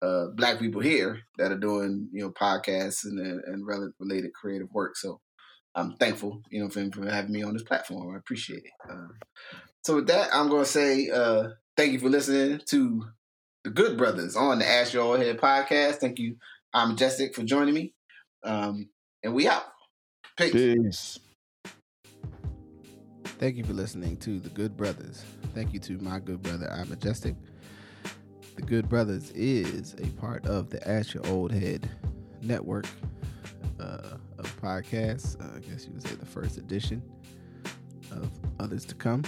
uh, black people here that are doing, you know, podcasts and, and rel- related creative work. So I'm thankful, you know, for for having me on this platform. I appreciate it. Uh, so with that, I'm going to say uh, thank you for listening to the Good Brothers on the Ask Your Oldhead podcast. Thank you, I'm Majestic, for joining me. Um, and we out. Peace. Peace. Thank you for listening to The Good Brothers. Thank you to my good brother, I'm Majestic. The Good Brothers is a part of the Ask Your Oldhead network uh, of podcasts. Uh, I guess you would say the first edition of others to come.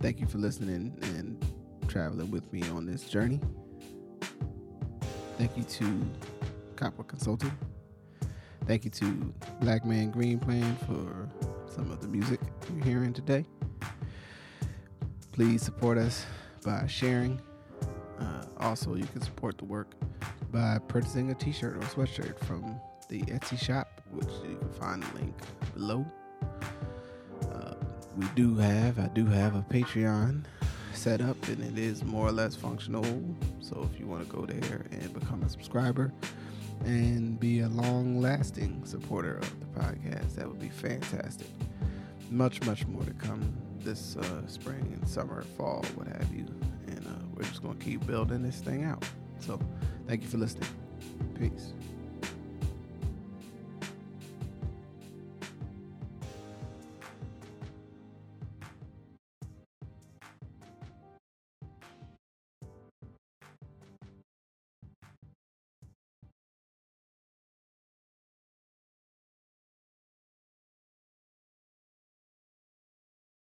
Thank you for listening and traveling with me on this journey. Thank you to Copper Consulting. Thank you to Black Man Green Plan for some of the music you're hearing today. Please support us by sharing. Uh, also, you can support the work by purchasing a t shirt or sweatshirt from the Etsy shop, which you can find the link below. Uh, we do have, I do have a Patreon set up and it is more or less functional. So if you want to go there and become a subscriber and be a long lasting supporter of the podcast, that would be fantastic. Much, much more to come this uh, spring and summer, fall, what have you. And uh, we're just going to keep building this thing out. So thank you for listening. Peace.